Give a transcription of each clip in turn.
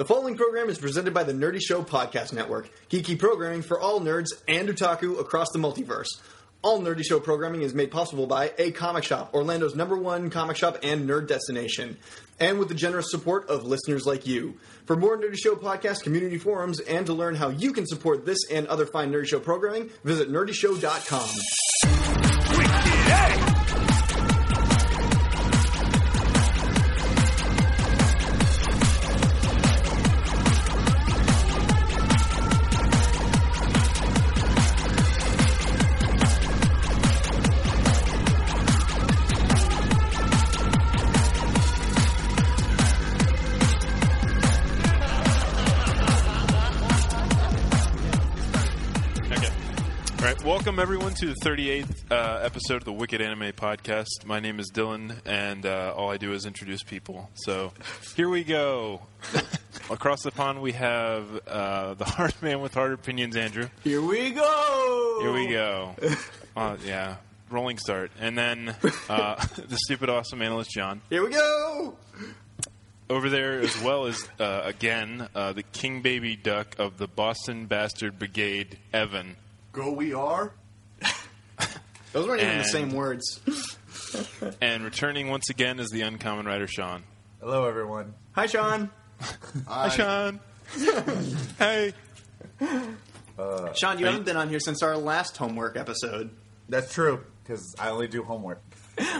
The following program is presented by the Nerdy Show Podcast Network, geeky programming for all nerds and otaku across the multiverse. All Nerdy Show programming is made possible by A Comic Shop, Orlando's number one comic shop and nerd destination, and with the generous support of listeners like you. For more Nerdy Show podcast community forums and to learn how you can support this and other fine Nerdy Show programming, visit nerdyshow.com. Okay. Welcome to the 38th uh, episode of the Wicked Anime Podcast. My name is Dylan, and uh, all I do is introduce people. So here we go. Across the pond, we have uh, the hard man with hard opinions, Andrew. Here we go! Here we go. Uh, yeah, rolling start, and then uh, the stupid awesome analyst, John. Here we go! Over there, as well as uh, again uh, the king baby duck of the Boston Bastard Brigade, Evan. Go we are. Those weren't even the And- same words. And returning once again is the uncommon writer, Sean. Hello, everyone. Hi, Sean. Hi, Sean. hey. Sean, you haven't been on here since our last homework episode. That's true because I only do homework.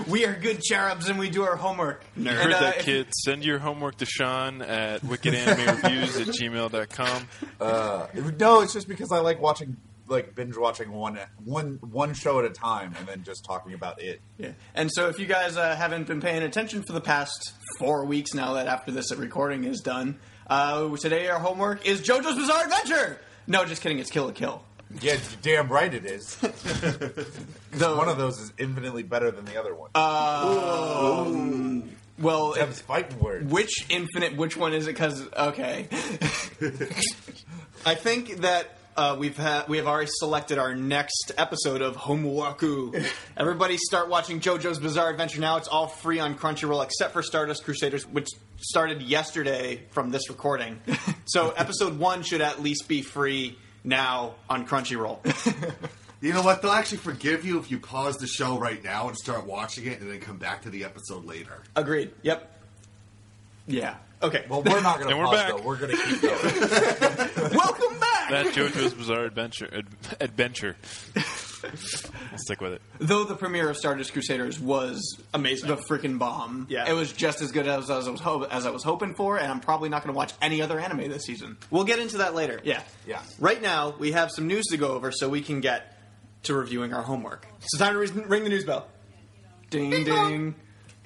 We are good cherubs and we do our homework. Nerd. Heard that, kid. Send your homework to Sean at wickedanimereviews at gmail.com. Uh, no, it's just because I like watching, like binge watching one one one show at a time, and then just talking about it. Yeah. And so, if you guys uh, haven't been paying attention for the past four weeks now, that after this recording is done, uh, today our homework is JoJo's Bizarre Adventure. No, just kidding. It's Kill la Kill. Yeah, damn right it is. Though, one of those is infinitely better than the other one. well, Them's if- fighting words. which infinite? Which one is it? Because okay, I think that. Uh, we've had we have already selected our next episode of Homewaku. Everybody start watching JoJo's Bizarre Adventure now. It's all free on Crunchyroll except for Stardust Crusaders, which started yesterday from this recording. So episode one should at least be free now on Crunchyroll. You know what? They'll actually forgive you if you pause the show right now and start watching it, and then come back to the episode later. Agreed. Yep. Yeah. Okay. well, we're not going to And we're pause back. though. We're going to keep going. welcome back. That JoJo's Bizarre Adventure. Ad- adventure. I'll stick with it. Though the premiere of Stardust Crusaders was amazing, the freaking bomb. Yeah. it was just as good as, as I was ho- as I was hoping for, and I'm probably not going to watch any other anime this season. We'll get into that later. Yeah, Yeah. Right now, we have some news to go over, so we can get to reviewing our homework. So time to re- ring the news bell. Ding ding.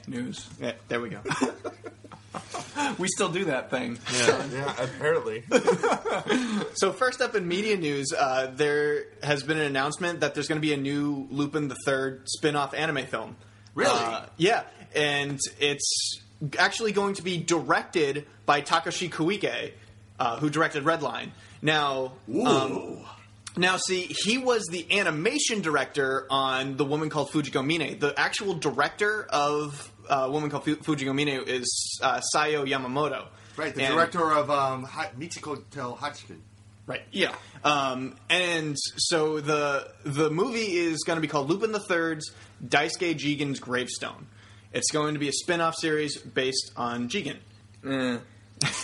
News. Yeah, there we go. we still do that thing. yeah, apparently. So first up in media news, uh, there has been an announcement that there's going to be a new Lupin the Third spin-off anime film. Really? Uh, yeah, and it's actually going to be directed by Takashi Koike, uh, who directed Redline. Now, um, now see, he was the animation director on The Woman Called Fujiko Mine. The actual director of uh, Woman Called Fu- Fujiko Mine is uh, Sayo Yamamoto. Right, the And- director of um, ha- Michiko to Hatchin. Right. Yeah. Um, and so the the movie is going to be called Lupin the Third's Daisuke Jigen's Gravestone. It's going to be a spin-off series based on Jigen.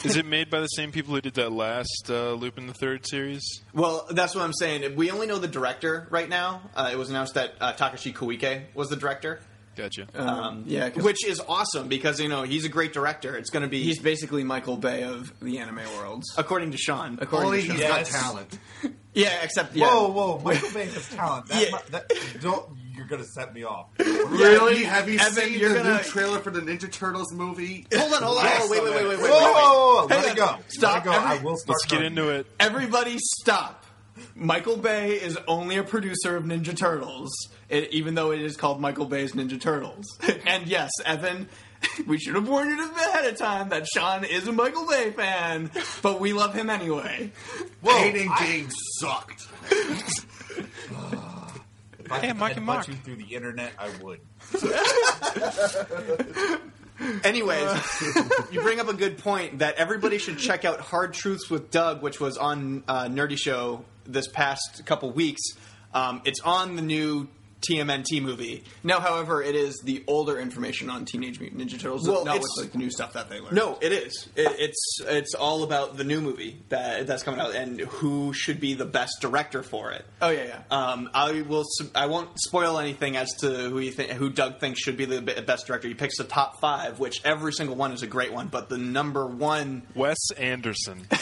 Is it made by the same people who did that last uh, Lupin the Third series? Well, that's what I'm saying. We only know the director right now. Uh, it was announced that uh, Takashi Koike was the director. Gotcha. Um, yeah, 'cause- which is awesome because you know he's a great director. It's going to be He's basically Michael Bay of the anime worlds. according to Sean. According Only to he's Sean. got talent. yeah, except yeah. Whoa, whoa, Michael Bay has talent. That, Yeah. that, don't you're gonna set me off. Really? Have you Evan, seen you're the gonna- new trailer for the Ninja Turtles movie? Hold on, hold on, hold on. Wait, wait, wait, wait, wait, Whoa, wait, wait. whoa, whoa, let Hang it go. on. Stop. Let it go. Every- I will start. Let's get talking. into it. Everybody stop. Michael Bay is only a producer of Ninja Turtles, it, even though it is called Michael Bay's Ninja Turtles. and yes, Evan, we should have warned you ahead of time that Sean is a Michael Bay fan, but we love him anyway. Hating games sucked. If I Hey, could Mike and headbutt Mark. you through the internet, I would. Anyways, you bring up a good point that everybody should check out Hard Truths with Doug, which was on uh, Nerdy Show this past couple weeks. Um, it's on the new TMNT movie. No, however, it is the older information on Teenage Mutant Ninja Turtles, Well, not it's- with like the new stuff that they learned. No, it is. It, it's it's all about the new movie that that's coming out and who should be the best director for it. Oh yeah, yeah. Um, I will. s- I won't spoil anything as to who you think, who Doug thinks should be the best director. He picks the top five, which every single one is a great one. But the number one, Wes Anderson.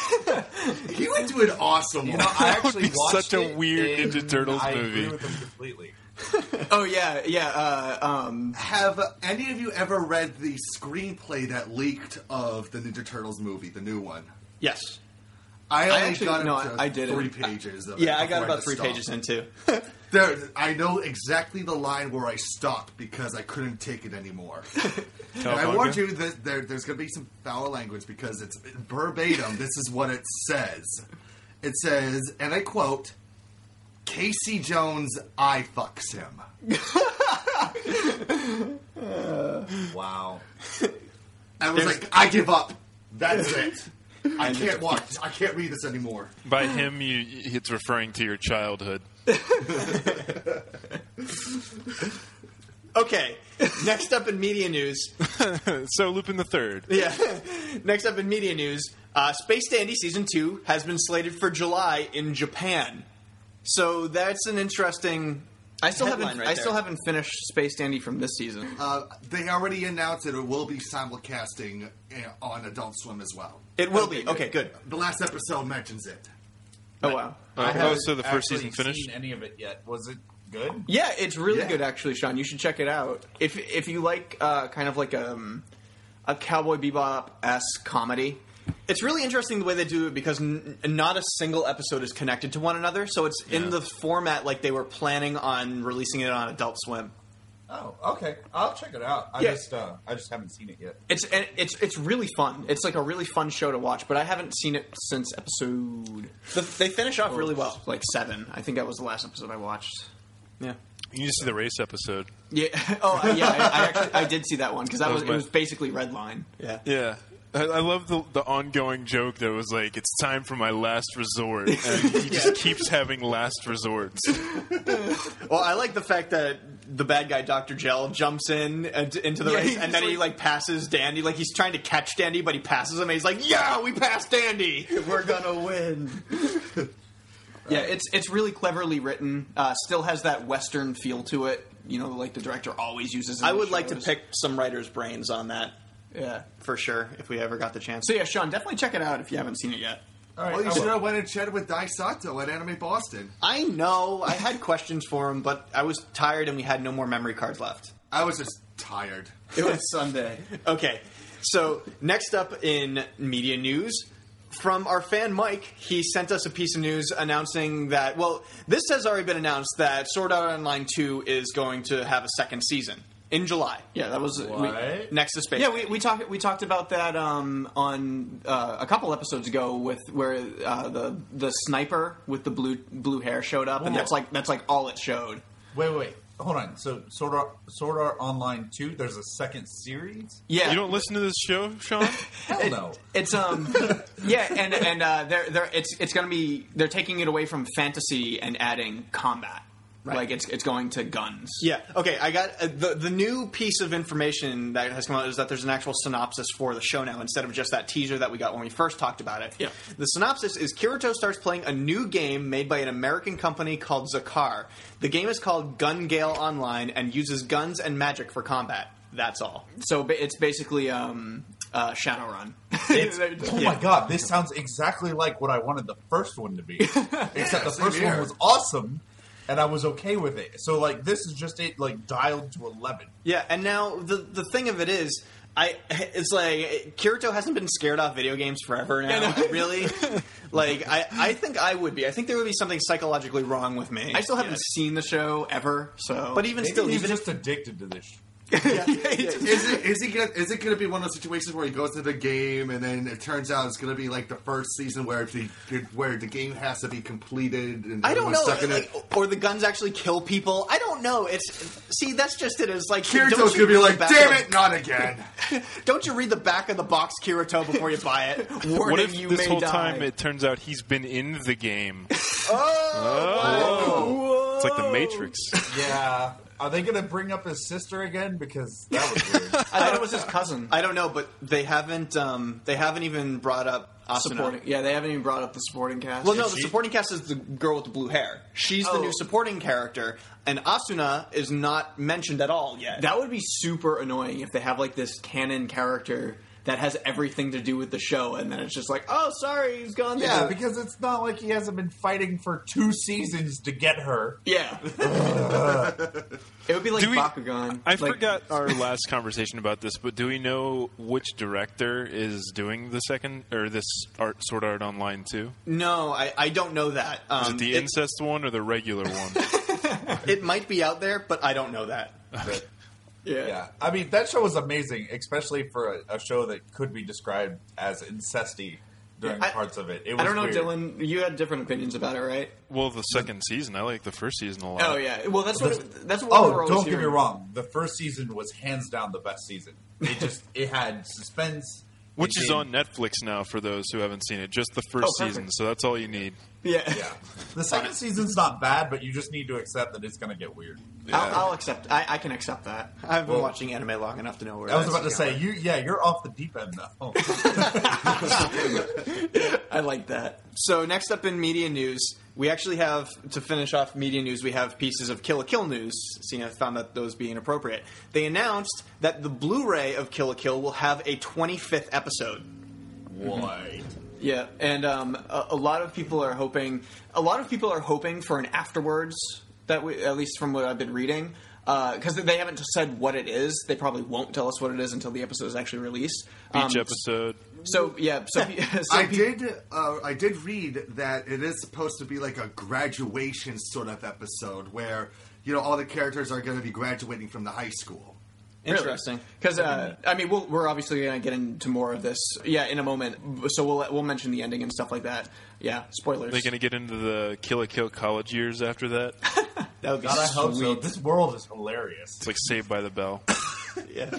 He went to an awesome You know, I That would actually be watched such a it, weird Ninja Turtles I movie. agree with him completely. oh yeah, yeah. Uh, um, Have any of you ever read the screenplay that leaked of the Ninja Turtles movie, the new one? yes, I only actually- got no, I- I didn't. three pages. Of yeah, I got about had three to stop. pages in too. There, I know exactly the line where I stopped because I couldn't take it anymore. and I warned you that there, there's going to be some foul language because it's verbatim. this is what it says. It says, and I quote, "Casey Jones, I fucks him." Wow. I was like, I give up. That's it. I can't watch. I can't read this anymore. By him, you, it's referring to your childhood. Okay, next up in media news. so Lupin the Third. Yeah. Next up in media news, uh, Space Dandy season two has been slated for July in Japan. So that's an interesting. I still headline haven't. right I still there. haven't finished Space Dandy from this season. Uh, they already announced that it will be simulcasting uh, on Adult Swim as well. It will be okay. Good. The last episode mentions it. oh wow. Uh, I oh, haven't so the first actually season finished? Seen any of it yet? Was it good? Yeah, it's really Yeah. good actually, Sean. You should check it out. If if you like uh, kind of like um, a Cowboy Bebop esque comedy. It's really interesting the way they do it because n- not a single episode is connected to one another. So it's in the format like they were planning on releasing it on Adult Swim. Oh, okay. I'll check it out. I Yeah. just, uh, I just haven't seen it yet. It's and it's it's really fun. It's like a really fun show to watch. But I haven't seen it since episode The, they finish off really well. like seven. I think that was the last episode I watched. Yeah. You need to see the race episode. Yeah. Oh, yeah. I, I actually I did see that one because that, That was, was it was basically Redline. Yeah. Yeah. I, I love the the ongoing joke that was like, "It's time for my last resort," and he just keeps having last resorts. Well, I like the fact that the bad guy, Doctor Gel, jumps in and, into the Yeah, race, he's and then he like- like passes Dandy. Like he's trying to catch Dandy, but he passes him. And he's like, "Yeah, we passed Dandy. We're gonna win." Yeah, it's it's really cleverly written. Uh, still has that Western feel to it. You know, like the director always uses. in I his would like to shows. pick some writers' brains on that Yeah. for sure if we ever got the chance. So yeah, Sean, definitely check it out if you haven't seen it yet. All right. Well, you I should will. have went and chatted with Dai Sato at Anime Boston. I know I had questions for him, but I was tired and we had no more memory cards left. I was just tired. It was Sunday. Okay, so next up in media news. From our fan Mike, he sent us a piece of news announcing that, well, this has already been announced that Sword Art Online 2 is going to have a second season in July, Yeah, that was we- What? next to Space. yeah, we, we talked we talked about that um, on uh, a couple episodes ago with where uh, the the sniper with the blue blue hair showed up, and Whoa. that's like that's like all it showed. Wait, wait. Hold on. So, Sword Art, Sword Art Online 2, there's a second series? Yeah, You don't listen to this show, Sean? Hell no. It's um yeah, and and uh, they're they're it's it's gonna be they're taking it away from fantasy and adding combat. Like it's it's going to guns. Yeah. Okay. I got uh, the the new piece of information that has come out is that there's an actual synopsis for the show now instead of just that teaser that we got when we first talked about it. Yeah. The synopsis is Kirito starts playing a new game made by an American company called Zaskar. The game is called Gun Gale Online and uses guns and magic for combat. That's all. So it's basically um uh, Shadowrun. Oh my god, this sounds exactly like what I wanted the first one to be. Except the first one was awesome, and I was okay with it. So like this is just it like dialed to eleven. Yeah, and now the the thing of it is, I it's like Kirito hasn't been scared off video games forever now. really, like I I think I would be. I think there would be something psychologically wrong with me. I still haven't seen the show ever, so But even Maybe still, he's even just addicted to this. Is it is he gonna is it gonna be one of those situations where he goes to the game and then it turns out it's gonna be like the first season where the where the game has to be completed and I don't know, stuck in like, it? or the guns actually kill people. I don't know. It's see, that's just it. It's like Kirito's gonna be like, back damn of it, not again. Don't you read the back of the box, Kirito, before you buy it? Warning What if you this may whole die. time it turns out he's been in the game? oh, oh. It's like the Matrix. Yeah. Are they gonna bring up his sister again? Because that was weird. I thought it was his cousin. I don't know, but they haven't. Um, they haven't even brought up Asuna. supporting. Yeah, they haven't even brought up the supporting cast. Well, no, the she? supporting cast is the girl with the blue hair. She's the Oh. new supporting character, and Asuna is not mentioned at all yet. that would be super annoying if they have like this canon character that has everything to do with the show, and then it's just like, oh, sorry, he's gone. yeah, there. because it's not like he hasn't been fighting for two seasons to get her. yeah. it would be like Do we- Bakugan. I Like- forgot our last conversation about this, but do we know which director is doing the second or this art Sword Art Online too? no, I, I don't know that. Um, Is it the it, incest one or the regular one? it might be out there, but I don't know that. But, Yeah. yeah, I mean that show was amazing, especially for a, a show that could be described as incesty during I- parts of it. It was I don't know, weird. Dylan. You had different opinions about it, right? well, the second season. I like the first season a lot. Oh yeah. Well, that's what. That's what oh, we're Oh, don't get me wrong. The first season was hands down the best season. It just it had suspense, Which is on Netflix now for those who haven't seen it. Just the first Oh, season, so that's all you need. Yeah. Yeah, the second season's not bad, but you just need to accept that it's going to get weird. I'll, I'll accept. I, I can accept that. I've been Well- watching anime long enough to know where I was about to going. say you. Yeah, you're off the deep end now. Oh. I like that. So next up in media news, we actually have to finish off media news. We have pieces of Kill la Kill news. Seeing I found that those being appropriate, they announced that the Blu-ray of Kill la Kill will have a 25th episode. Why? Yeah, and um, a, a lot of people are hoping. A lot of people are hoping for an afterwards. That we, at least from what I've been reading, because they haven't said what it is. They probably won't tell us what it is until the episode is actually released. Each Um, episode. So yeah, so, so I pe- did. Uh, I did read that it is supposed to be like a graduation sort of episode where you know all the characters are going to be graduating from the high school. Interesting. Because uh, I mean, we'll, we're obviously going to get into more of this, yeah, in a moment. So we'll we'll mention the ending and stuff like that. Yeah, spoilers. Are they going to get into the Kill la Kill college years after that? That would be God, I hope so. sweet. This world is hilarious. It's like Saved by the Bell. Yeah.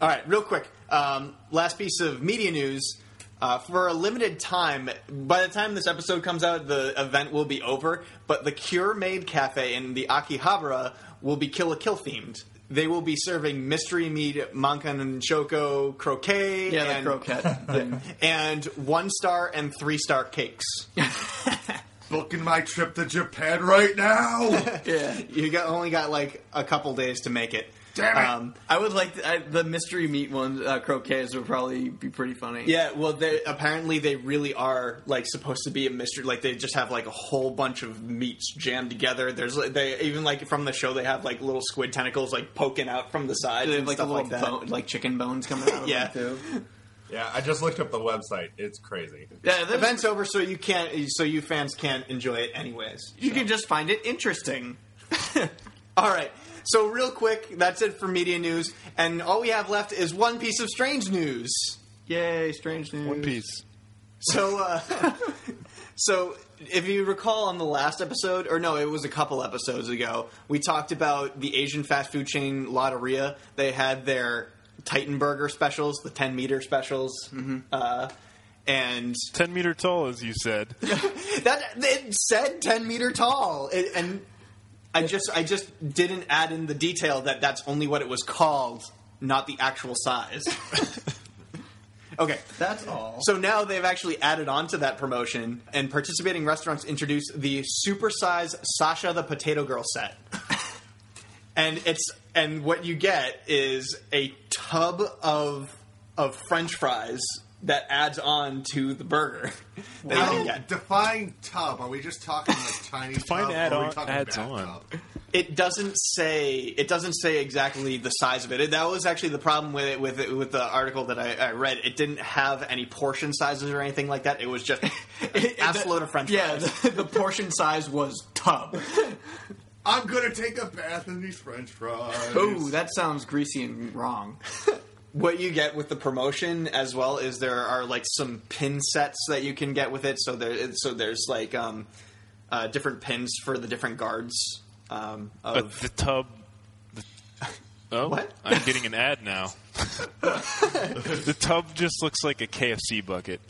All right, real quick. Um, last piece of media news. Uh, for a limited time, by the time this episode comes out, the event will be over. But the Cure Maid Cafe in the Akihabara will be Kill la Kill themed. They will be serving mystery meat, mankan and choco croquet, yeah, and, the croquette thing. and one star and three star cakes. Booking my trip to Japan right now. yeah. you got only got like a couple days to make it. Damn it. Um, I would like to, I, the mystery meat ones, uh, croquets would probably be pretty funny. Yeah, well, they apparently they really are like supposed to be a mystery. Like they just have like a whole bunch of meats jammed together. There's like, they even like from the show they have like little squid tentacles like poking out from the sides They have and like a stuff little like that. bone, like chicken bones coming out of Yeah. them too. Yeah, I just looked up the website. It's crazy. Yeah, there's- Event's over, so you can't. So you fans can't enjoy it anyways. you can just find it interesting. All right. So real quick, that's it for media news, and all we have left is one piece of strange news. Yay, strange news. One Piece. So, uh, so if you recall on the last episode, or no, it was a couple episodes ago, we talked about the Asian fast food chain Lotteria. They had their Titan Burger specials, the 10 meter specials. Uh, and 10 meter tall, as you said. that it said 10 meter tall. It, and I just I just didn't add in the detail that that's only what it was called, not the actual size. okay. That's all. So now they've actually added on to that promotion, and participating restaurants introduce the supersize Sasha the Potato Girl set. And it's and what you get is a tub of of French fries that adds on to the burger. that you Now, get. define tub. Are we just talking like tiny Define tub? add or are we on- talking adds bathtub? on. It doesn't say. It doesn't say exactly the size of it. It- That was actually the problem with it, with it, with the article that I, I read. It didn't have any portion sizes or anything like that. It was just ass load of French yeah, fries. the, the portion size was tub. I'm gonna take a bath in these French fries. Ooh, that sounds greasy and wrong. what you get with the promotion as well is there are like some pin sets that you can get with it. So there, so there's like um, uh, different pins for the different guards. Um, But of, the tub. The, oh, What? I'm getting an ad now. the tub just looks like a KFC bucket.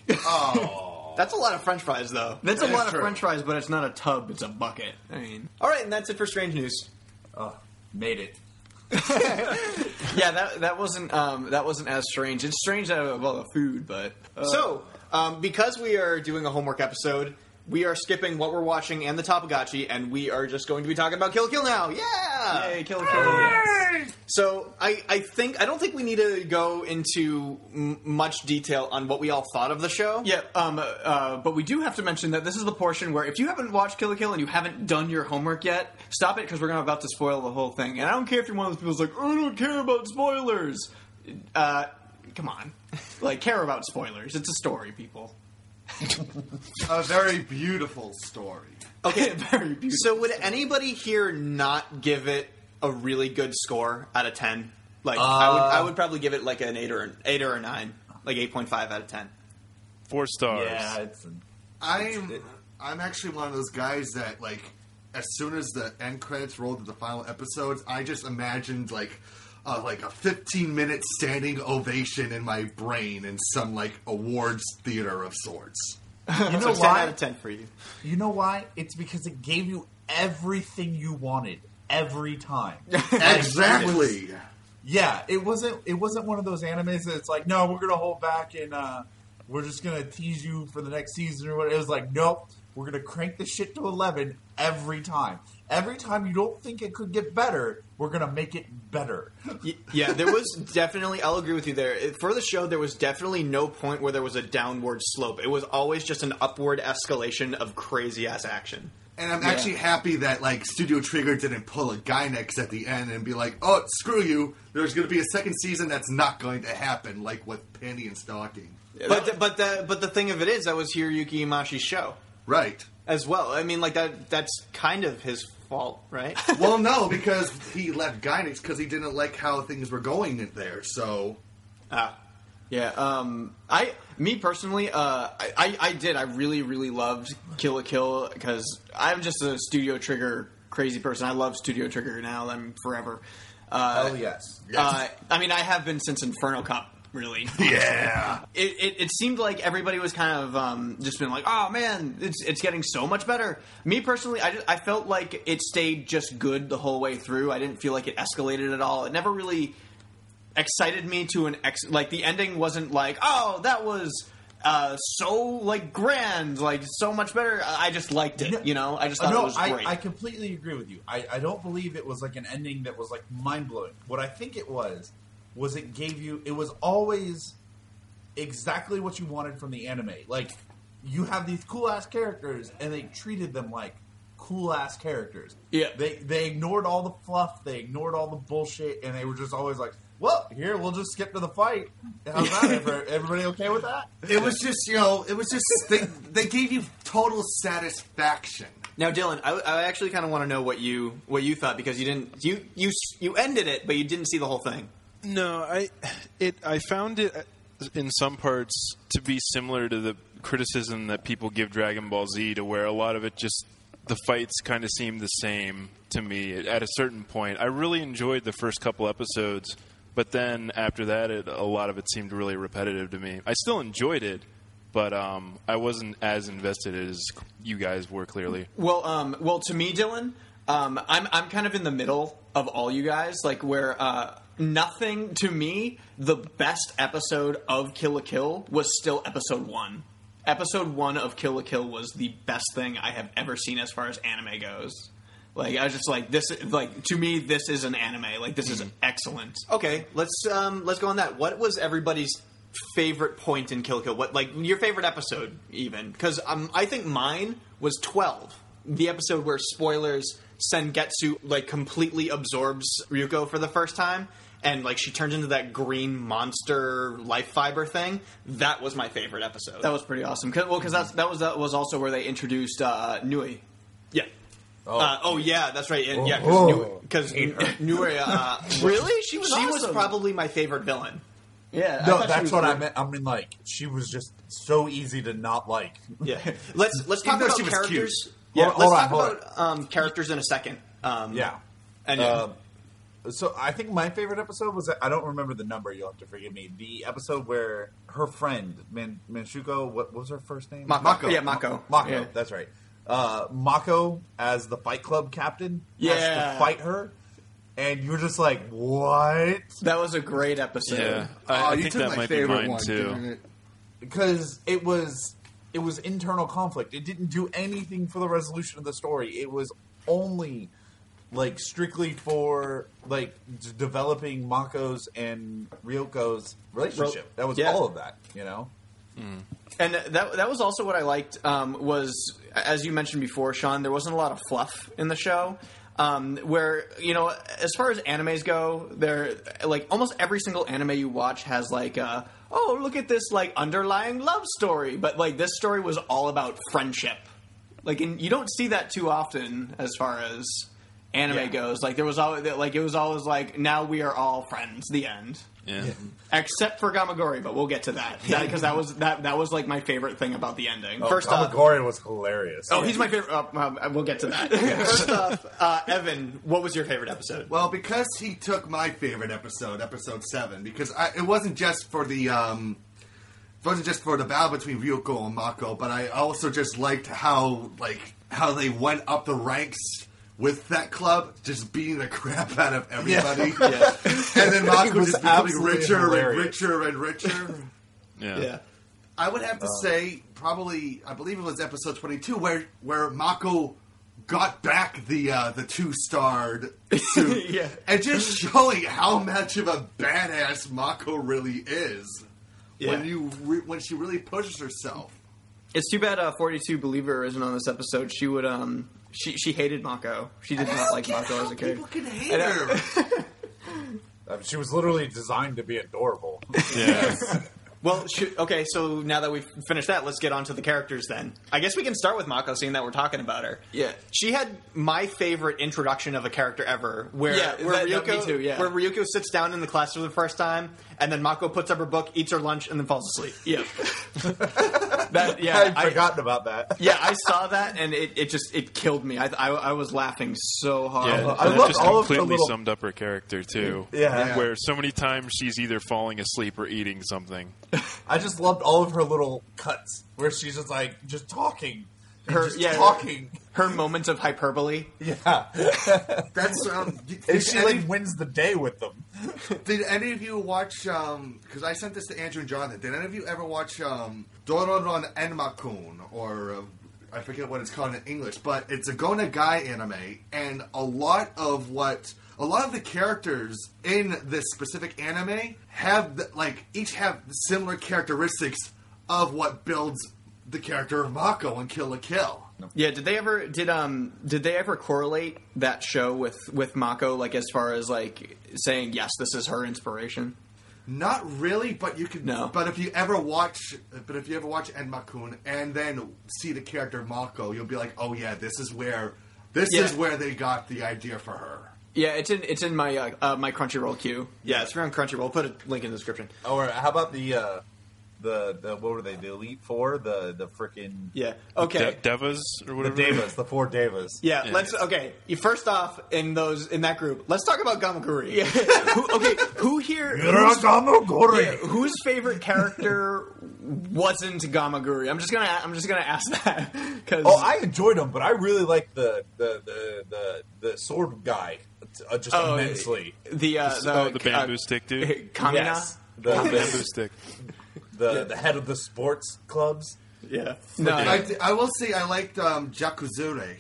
That's a lot of French fries, though. That's a That's lot of true. French fries, but it's not a tub; it's a bucket. I mean, All right, and that's it for strange news. Oh, made it. yeah, that that wasn't um, that wasn't as strange. It's strange that about the food, but uh, So, um, because we are doing a homework episode, we are skipping what we're watching and the Topagachi, and we are just going to be talking about Kill Kill now. Yeah! Yay, kill kill. So, I, I think I don't think we need to go into m- much detail on what we all thought of the show. Yeah, um, uh, but we do have to mention that this is the portion where if you haven't watched Kill Kill and you haven't done your homework yet, stop it because we're gonna about to spoil the whole thing. And I don't care if you're one of those people who's like, I don't care about spoilers. Uh, come on, like care about spoilers. It's a story, people. A very beautiful story. Okay, Very beautiful. so would anybody here not give it a really good score out of ten? Like, I would, uh, I would probably give it like an eight or an eight or a nine, like eight point five out of ten. Four stars. Yeah, it's. I'm I'm actually one of those guys that like as soon as the end credits rolled to the final episodes, I just imagined like uh, like a 15 minute standing ovation in my brain in some like awards theater of sorts. You know So ten why? out of ten for you. You know why? It's because it gave you everything you wanted every time. Exactly. yeah, it wasn't. It wasn't one of those animes that it's like, no, we're gonna hold back and uh, we're just gonna tease you for the next season or what. It was like, nope, we're gonna crank the shit to eleven every time. Every time you don't think it could get better, we're gonna make it better. Yeah, there was definitely. I'll agree with you there. For the show, there was definitely no point where there was a downward slope. It was always just an upward escalation of crazy ass action. And I'm actually happy that like Studio Trigger didn't pull a Gainax at the end and be like, "Oh, screw you! There's going to be a second season that's not going to happen," like with Panty and Stocking. But the, but the but the thing of it is, that was Hiroyuki Imaishi's show Right. as well. I mean, like that. That's kind of his fault, right? Well, no, because he left Gainax because he didn't like how things were going in there. So Ah. Yeah, um, I, me personally, uh, I, I, I did. I really, really loved Kill la Kill because I'm just a Studio Trigger crazy person. I love Studio Trigger now. I'm forever. Uh, Hell yes. uh, I mean, I have been since Inferno Cop. Really, yeah, it, it, it seemed like everybody was kind of um, just been like, "Oh man, it's it's getting so much better." Me personally, I, just, I felt like it stayed just good the whole way through. I didn't feel like it escalated at all. It never really excited me to an ex. Like the ending wasn't like, "Oh, that was." Uh, so like grand, like so much better. I just liked it, you know. I just thought no, it was great. I, I completely agree with you. I, I don't believe it was like an ending that was like mind blowing. What I think it was was it gave you it was always exactly what you wanted from the anime. Like you have these cool ass characters and they treated them like cool ass characters. Yeah. They they ignored all the fluff, they ignored all the bullshit, and they were just always like, Well, here we'll just skip to the fight. How's that? Everybody okay with that? it was just you know, it was just they they gave you total satisfaction. Now, Dylan, I, I actually kind of want to know what you what you thought because you didn't you you you ended it, but you didn't see the whole thing. No, I it I found it uh, in some parts to be similar to the criticism that people give Dragon Ball Z, to where a lot of it just the fights kind of seem the same to me at a certain point. I really enjoyed the first couple episodes, but then after that, it, a lot of it seemed really repetitive to me. I still enjoyed it, but um, I wasn't as invested as you guys were clearly. Well, um, well, to me, Dylan, um, I'm I'm kind of in the middle of all you guys, like where uh, nothing to me, the best episode of Kill la Kill was still episode one. Episode one of Kill la Kill was the best thing I have ever seen as far as anime goes. Like I was just like this, is like to me, this is an anime. Like this is excellent. Okay, let's um, let's go on that. What was everybody's favorite point in Kill la Kill? What like your favorite episode even? Because um, I think mine was twelve, the episode where spoilers Senketsu like completely absorbs Ryuko for the first time. And like she turns into that green monster life fiber thing. That was my favorite episode. That was pretty awesome. 'Cause- well, because that's that was that was also where they introduced uh, Nui. yeah. Oh. Uh, oh yeah, that's right. And yeah, Oh. because Nui, uh, Really? She was she was probably my favorite villain. Yeah, No, thought that's was what I meant. I mean, like she was just so easy to not like. Yeah, let's let's talk about she was characters. cute. Yeah, Hold- let's hold talk hold about um, characters in a second. Um, Yeah. and Uh, so I think my favorite episode was I don't remember the number. You'll have to forgive me. The episode where her friend Man- Manshuko, what was her first name? Mako. Mako. Yeah, Mako. Mako. Yeah. That's right. Uh, Mako as the Fight Club captain has Yeah. to fight her, and you're just like, what? That was a great episode. Yeah, I, Oh, I you think took that my might be favorite mine one, too. darn it. because it was it was internal conflict. It didn't do anything for the resolution of the story. It was only like strictly for like d- developing Mako's and Ryuko's relationship. That was Yeah. all of that, you know. And that that was also what I liked um, was as you mentioned before, Sean. There wasn't a lot of fluff in the show. Um, where you know, as far as animes go, there like almost every single anime you watch has like, uh, oh, look at this like underlying love story. But like this story was all about friendship. Like, and you don't see that too often as far as anime Yeah. goes. Like there was always like it was always like now we are all friends. The end Yeah. except for Gamagori, but we'll get to that because that, was that that was like my favorite thing about the ending. First oh, off, Gamagori was hilarious. oh, he's my favorite. Uh, um, we'll get to that. First off, uh, Evan, what was your favorite episode? Well, because he took my favorite episode, episode seven, because I, it wasn't just for the um, it wasn't just for the battle between Ryuko and Mako, but I also just liked how like how they went up the ranks with that club, just beating the crap out of everybody, and then Mako was just becoming richer hilarious. and richer and richer. Yeah. yeah. I would have to say probably I believe it was episode twenty two where where Mako got back the uh, the two starred suit Yeah. and just showing how much of a badass Mako really is when you re- when she really pushes herself. It's too bad uh, Forty Two Believer isn't on this episode. She would um she she hated Mako. She did not like Mako as a kid. People can hate her. Uh, she was literally designed to be adorable. Yeah. Well, should, okay. So now that we've finished that, let's get on to the characters. Then I guess we can start with Mako, seeing that we're talking about her. Yeah. she had my favorite introduction of a character ever. Where Yeah, where that- that- Ryuko, me too, yeah. where Ryuko sits down in the class for the first time, and then Mako puts up her book, eats her lunch, and then falls asleep. Yeah. that yeah. I had I, forgotten about that. Yeah, I saw that, and it, it just it killed me. I, I I was laughing so hard. Yeah, I that love just all of the little- summed up her character too. Yeah. where so many times she's either falling asleep or eating something. I just loved all of her little cuts where she's just like just talking, and Her- just yeah. talking. Her moments of hyperbole. Yeah, That's um. Did, she any, like wins the day with them. did any of you watch? Um, because I sent this to Andrew and Jonathan. Did any of you ever watch um Dororon Enmakun or? Uh, I forget what it's called in English, but it's a Go Nagai anime, and a lot of what a lot of the characters in this specific anime have the, like each have similar characteristics of what builds the character of Mako in Kill la Kill. Yeah, did they ever did um did they ever correlate that show with with Mako like as far as like saying yes this is her inspiration? Not really, but you could. No. But if you ever watch, but if you ever watch Enmakun and then see the character Mako, you'll be like, oh yeah, this is where, this Yeah. is where they got the idea for her. Yeah, it's in it's in my uh, uh, my Crunchyroll queue. Yeah, it's around Crunchyroll. I'll put a link in the description. Or how about the uh, the the what were they? The Elite Four, the the freaking Yeah. Okay. De- Devas or whatever. the whatever. Devas, the four Devas. Yeah, Yeah. let's okay. You first off in those in that group, let's talk about Gamagori. who, okay, who here whose, yeah, whose favorite character wasn't Gamagori? I'm just gonna I'm just gonna ask that because Oh, I enjoyed them, but I really liked the the the the, the sword guy uh, just Oh, immensely. the uh, the, oh, the bamboo uh, stick dude. Kamina. Yes, the, bamboo stick. The the head of the sports clubs. Yeah. No. I, I will say I liked um, Jakuzure.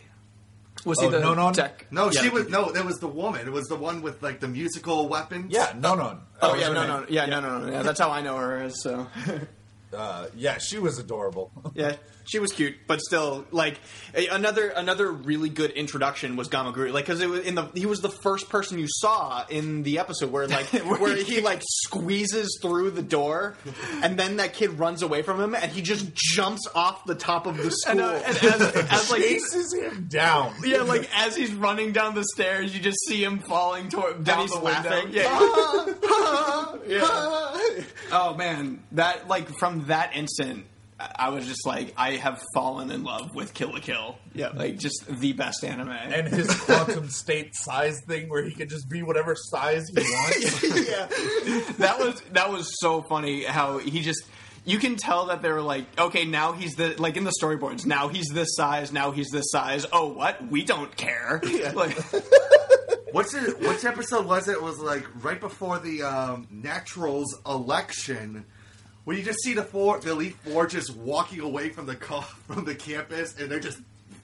Was Oh, he the no, no. tech? No, Yeah. she was no. It was the woman. It was the one with like the musical weapons. Yeah, no, no. Oh That was yeah, her no, no, yeah, no, no, no. Yeah, that's how I know her as. So Uh, yeah, she was adorable. Yeah, she was cute, but still, like a, another another really good introduction was Gamagori, like because it was in the he was the first person you saw in the episode where like where he like squeezes through the door, and then that kid runs away from him, and he just jumps off the top of the school. and, uh, and as, as like Chases him down. yeah, like as he's running down the stairs, you just see him falling toward down he's the window. Yeah. yeah. Oh man, that like from that instant, I I was just like, I have fallen in love with Kill la Kill. Yeah. like just the best anime. And his quantum state size thing where he can just be whatever size he wants. yeah, that was that was so funny how he just you can tell that they were like okay now he's the like in the storyboards now he's this size now he's this size oh what we don't care like What's it? Which episode was it? It was like right before the um, Naturals election, where you just see the four, the elite four, just walking away from the co- from the campus, and they're just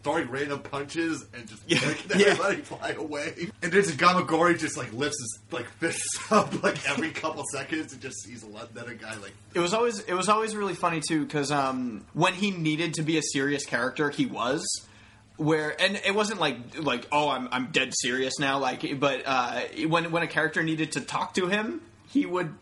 throwing random punches and just making Yeah. everybody fly away. And there's Gamagori just like lifts his like fists up like every couple seconds and just sees another guy like it was always it was always really funny too because um, when he needed to be a serious character, he was. Where and it wasn't like like oh I'm I'm dead serious now like but uh, when when a character needed to talk to him he would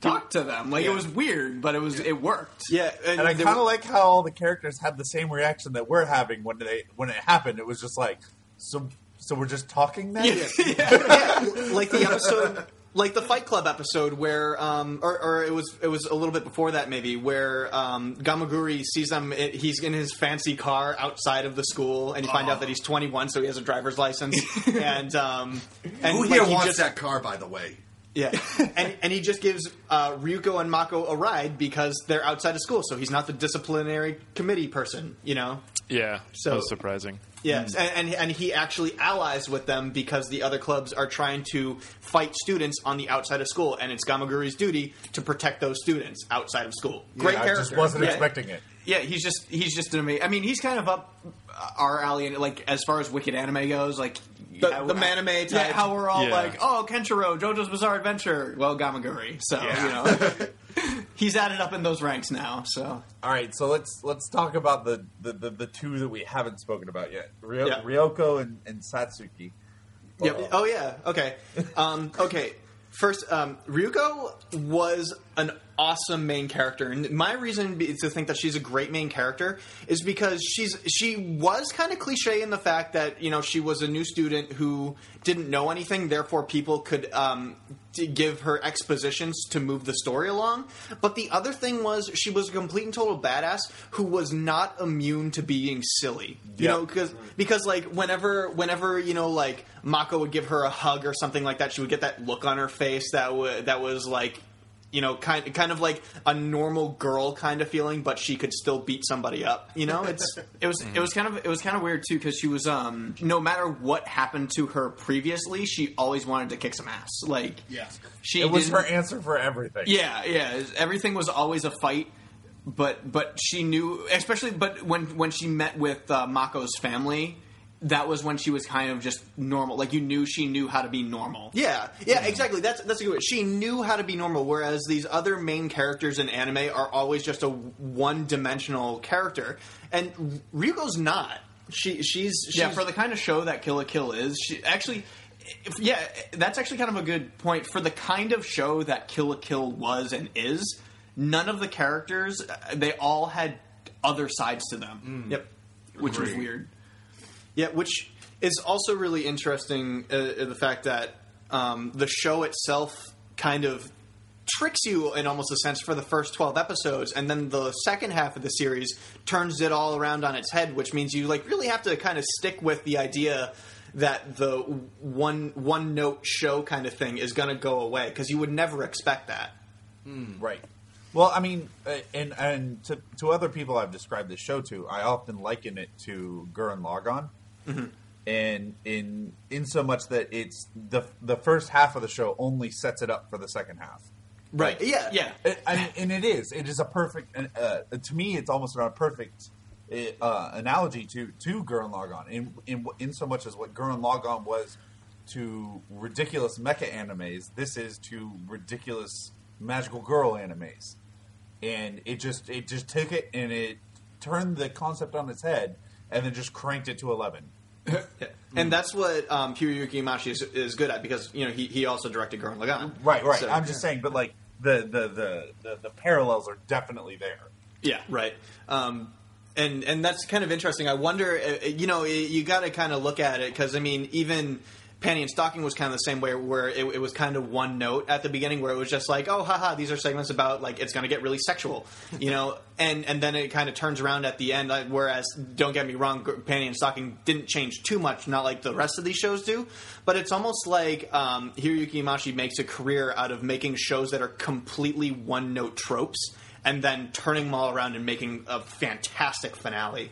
talk to them like it was weird but it was it worked Yeah, And I kind of like how all the characters had the same reaction that we're having when they when it happened. It was just like, so so we're just talking now. yeah, like the episode, like the Fight Club episode, where, um, or, or it was, it was a little bit before that, maybe, where um, Gamagori sees them. It, he's in his fancy car outside of the school, and you find out that he's 21, so he has a driver's license, and um, and Who like, here he wants just- that car, by the way? Yeah, and and he just gives uh, Ryuko and Mako a ride because they're outside of school, so he's not the disciplinary committee person, you know. Yeah, So- that was surprising. Yes, and, and and he actually allies with them because the other clubs are trying to fight students on the outside of school, and it's Gamagori's duty to protect those students outside of school. Great I character. just wasn't Yeah. expecting it. Yeah, he's just he's just an amazing. I mean, he's kind of up our alley, and like as far as wicked anime goes, like The- how- the manime Yeah, type. how we're all Yeah. like, oh, Kenshiro, JoJo's Bizarre Adventure. Well, Gamagori. So you know, he's added up in those ranks now. So All right, so let's let's talk about the the, the, the two that we haven't spoken about yet, Ryo, Yeah. Ryuko and, and Satsuki. Yep. Oh yeah. Okay. Um, okay. First, um, Ryuko was an awesome main character, and my reason to think that she's a great main character is because she's she was kind of cliche in the fact that you know she was a new student who didn't know anything, therefore people could um, give her expositions to move the story along. But the other thing was she was a complete and total badass who was not immune to being silly. You Yeah. know, because because like whenever whenever you know like Mako would give her a hug or something like that, she would get that look on her face that w- that was like you know kind kind of like a normal girl kind of feeling, but she could still beat somebody up. You know, it's it was it was kind of it was kind of weird too because she was um no matter what happened to her previously, she always wanted to kick some ass. Like Yeah. she It was her answer for everything. yeah, yeah. Everything was always a fight, but but she knew, especially but when when she met with uh, Mako's family, that was when she was kind of just normal. Like you knew she knew how to be normal. Yeah, yeah, exactly. That's that's a good. Way. She knew how to be normal, whereas these other main characters in anime are always just a one-dimensional character, and Ryuko's not. She she's, she's yeah, for the kind of show that Kill la Kill is, she actually. If, yeah, that's actually kind of a good point. For the kind of show that Kill la Kill was and is, none of the characters, uh, they all had other sides to them. Yep. Which was weird. Yeah, which is also really interesting. Uh, uh, the fact that um, the show itself kind of tricks you in almost a sense for the first 12 episodes and then the second half of the series turns it all around on its head which means you like really have to kind of stick with the idea that the one one note show kind of thing is going to go away because you would never expect that Right. Well, I mean, uh, and and to, to other people I've described this show to, I often liken it to Gurren Lagann, and in in so much that it's the the first half of the show only sets it up for the second half. right yeah Yeah. It, I mean, and it is. It is a perfect. Uh, to me, it's almost a perfect uh, analogy to to Gurren Lagann in in in so much as what Gurren Lagann was to ridiculous mecha animes. This is to ridiculous magical girl animes, and it just it just took it and it turned the concept on its head, and then just cranked it to eleven. And that's what um, Hiroyuki Imaishi is, is good at because you know he, he also directed Gurren Lagann. Right, right. So- I'm just saying, but like the the, the the the parallels are definitely there. Yeah, right. Um, and and that's kind of interesting. I wonder, uh, you know, you got to kind of look at it because I mean, even Panty and Stocking was kind of the same way, where it, it was kind of one note at the beginning, where it was just like, oh, haha, these are segments about like it's going to get really sexual, you know, and and then it kind of turns around at the end. Like, whereas, don't get me wrong, Panty and Stocking didn't change too much, not like the rest of these shows do, but it's almost like um, Hiroyuki Imaishi makes a career out of making shows that are completely one note tropes and then turning them all around and making a fantastic finale.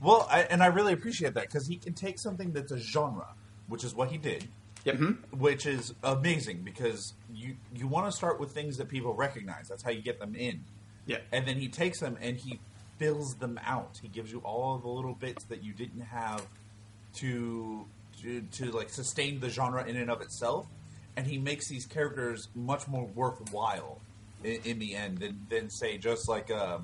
Well, I, and I really appreciate that because he can take something that's a genre, which is what he did, Yep. Mm-hmm. which is amazing because you you want to start with things that people recognize. That's how you get them in. Yeah. And then he takes them and he fills them out. He gives you all the little bits that you didn't have to to, to like sustain the genre in and of itself, and he makes these characters much more worthwhile in, in the end than, than say just like uh,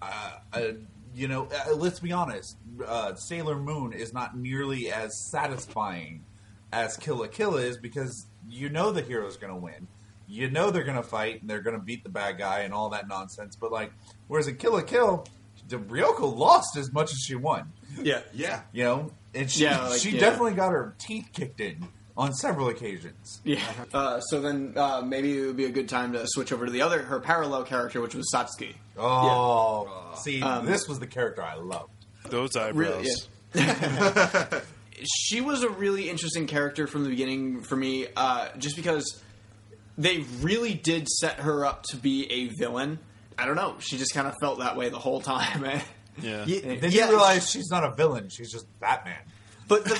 uh, a, a, a you know uh, let's be honest, uh, Sailor Moon is not nearly as satisfying as Kill la Kill is because you know the hero's going to win. You know they're going to fight and they're going to beat the bad guy and all that nonsense. But like, whereas in Kill la Kill, Ryuko lost as much as she won. Yeah. Yeah. You know, and she Yeah, like, she yeah. definitely got her teeth kicked in on several occasions. Yeah. Uh, so then uh, maybe it would be a good time to switch over to the other her parallel character, which was Satsuki. Oh, see, Um, this was the character I loved. Those eyebrows. yeah. she was a really interesting character from the beginning for me, uh, just because they really did set her up to be a villain. I don't know. She just kind of felt that way the whole time. eh? Yeah. Ye- Then yeah, you realize she's not a villain; she's just Batman. But the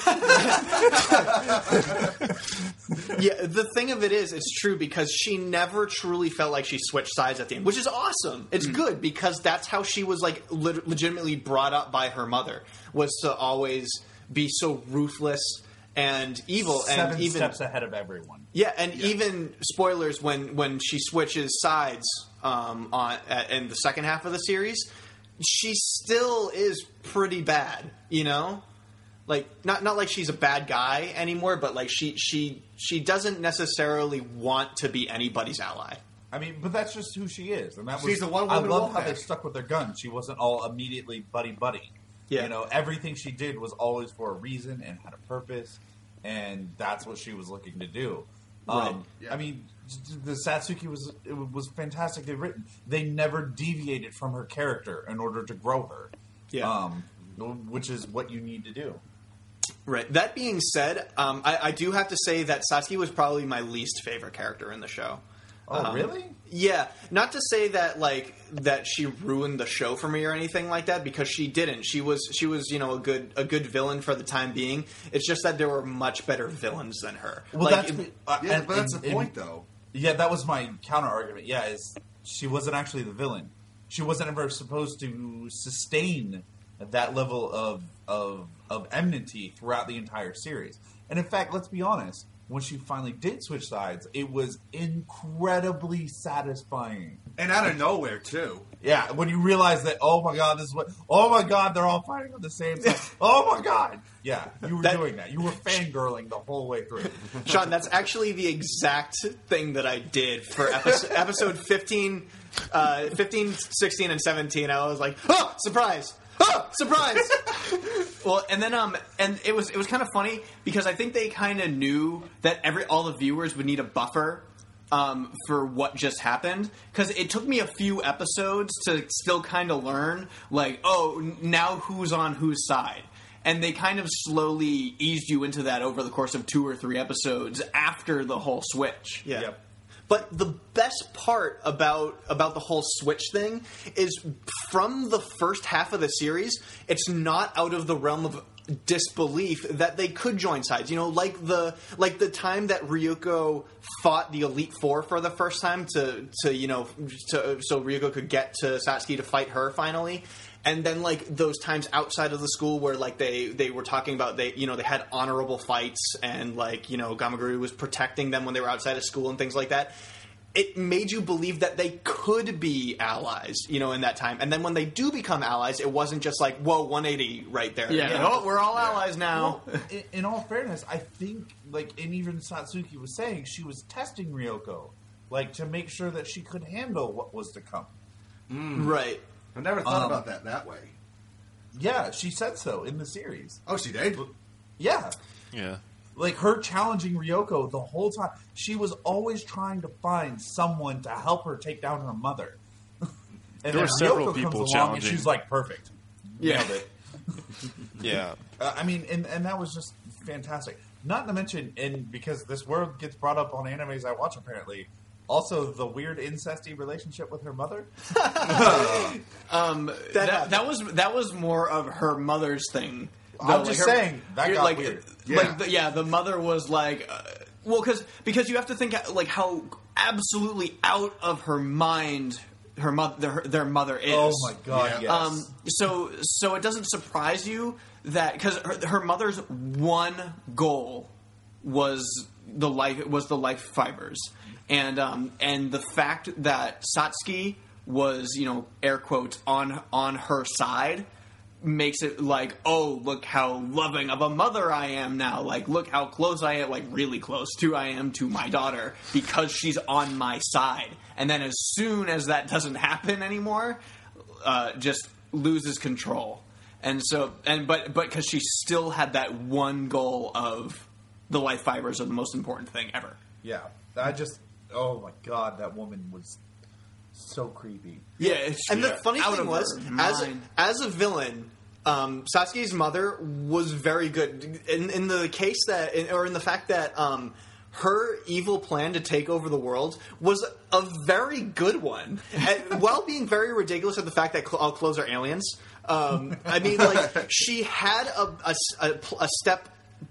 yeah, the thing of it is, it's true because she never truly felt like she switched sides at the end, which is awesome. It's good because that's how she was like leg- legitimately brought up by her mother was to always be so ruthless and evil, Seven and even steps ahead of everyone. yeah, and even spoilers when when she switches sides um, on in the second half of the series, she still is pretty bad. You know, like not not like she's a bad guy anymore, but like she she she doesn't necessarily want to be anybody's ally. I mean, but that's just who she is, and that was She's the one I love how they stuck with their guns. She wasn't all immediately buddy buddy. Yeah. you know, everything she did was always for a reason and had a purpose, and that's what she was looking to do. Right. Um, Yeah. I mean, the Satsuki was it was fantastically written. They never deviated from her character in order to grow her. Yeah. um, which is what you need to do. Right. That being said, um, I, I do have to say that Satsuki was probably my least favorite character in the show. Oh, Um, really? Yeah, not to say that like that she ruined the show for me or anything like that because she didn't. She was she was you know a good a good villain for the time being. It's just that there were much better villains than her. Well, Like, that's it- uh, Yeah, and- but that's and- the and- point, though. Yeah, that was my counter argument. Yeah, is she wasn't actually the villain. She wasn't ever supposed to sustain that level of of of enmity throughout the entire series. And in fact, let's be honest, when she finally did switch sides, it was incredibly satisfying. And out of nowhere, too. Yeah, when you realize that, oh my god, this is what, oh my god, they're all fighting on the same side. oh my god, yeah, you were That- doing that. You were fangirling the whole way through. Sean, that's actually the exact thing that I did for episode, episode 15, uh, 15, 16, and 17. I was like, oh, surprise! Oh, surprise! well, and then um, and it was it was kind of funny because I think they kind of knew that every all the viewers would need a buffer um, for what just happened because it took me a few episodes to still kind of learn like oh now who's on whose side and they kind of slowly eased you into that over the course of two or three episodes after the whole switch yeah Yep. But the best part about about the whole switch thing is from the first half of the series, it's not out of the realm of disbelief that they could join sides. You know, like the like the time that Ryuko fought the Elite Four for the first time to to you know to, so Ryuko could get to Satsuki to fight her finally. And then like those times outside of the school where like they they were talking about they you know they had honorable fights and like you know Gamagori was protecting them when they were outside of school and things like that it made you believe that they could be allies, you know, in that time. And then when they do become allies, it wasn't just like, whoa, 180 right there. Yeah. You know, oh, we're all allies now. Well, in, in all fairness, I think like and even Satsuki was saying she was testing Ryuko, like to make sure that she could handle what was to come. Mm. right. I never thought Um, about that that way. Yeah, she said so in the series. Oh, she did. Yeah, Yeah. like her challenging Ryuko the whole time. She was always trying to find someone to help her take down her mother. and There were several Ryuko people comes and challenging. she's like, "Perfect, Yeah. nailed it." Yeah. Uh, I mean, and, and that was just fantastic. Not to mention, and because this word gets brought up on animes I watch, apparently, also the weird incesty relationship with her mother. That, that, was that was more of her mother's thing. I'm though. just Like, her- saying, that got like, weird. Like Yeah. the, yeah, the mother was like, uh, well, because because you have to think like how absolutely out of her mind her mother their, their mother is. Oh my god! Yeah. Yes. Um, so so it doesn't surprise you that because her, her mother's one goal was the life was the life fibers, and um, and the fact that Satsuki was you know air quotes on on her side makes it like oh look how loving of a mother I am now. Like look how close I am like really close to I am to my daughter because she's on my side. And then as soon as that doesn't happen anymore uh, just loses control. And so and but but because she still had that one goal of the life fibers are the most important thing ever. Yeah, I just. Oh my god, that woman was so creepy. Yeah, and the funny Out thing was, as mind. as a villain, um, Satsuki's mother was very good. In, in the case that, in, or in the fact that um, her evil plan to take over the world was a very good one, and, while being very ridiculous at the fact that cl- all clothes are aliens. Um, I mean, like she had a, a, a, a step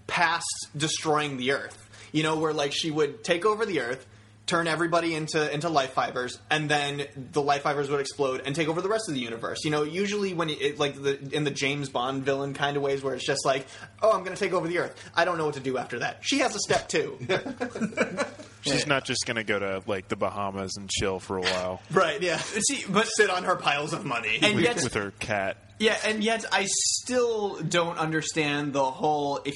past destroying the Earth. You know, where like she would take over the Earth turn everybody into into life fibers, and then the life fibers would explode and take over the rest of the universe. You know, usually when it, like the in the James Bond villain kind of ways, where it's just like, oh, I'm going to take over the Earth. I don't know what to do after that. She has a step too. She's not just going to go to like the Bahamas and chill for a while right? Yeah. See, but sit on her piles of money. And with, yet, with her cat. yeah, and yet I still don't understand the whole. If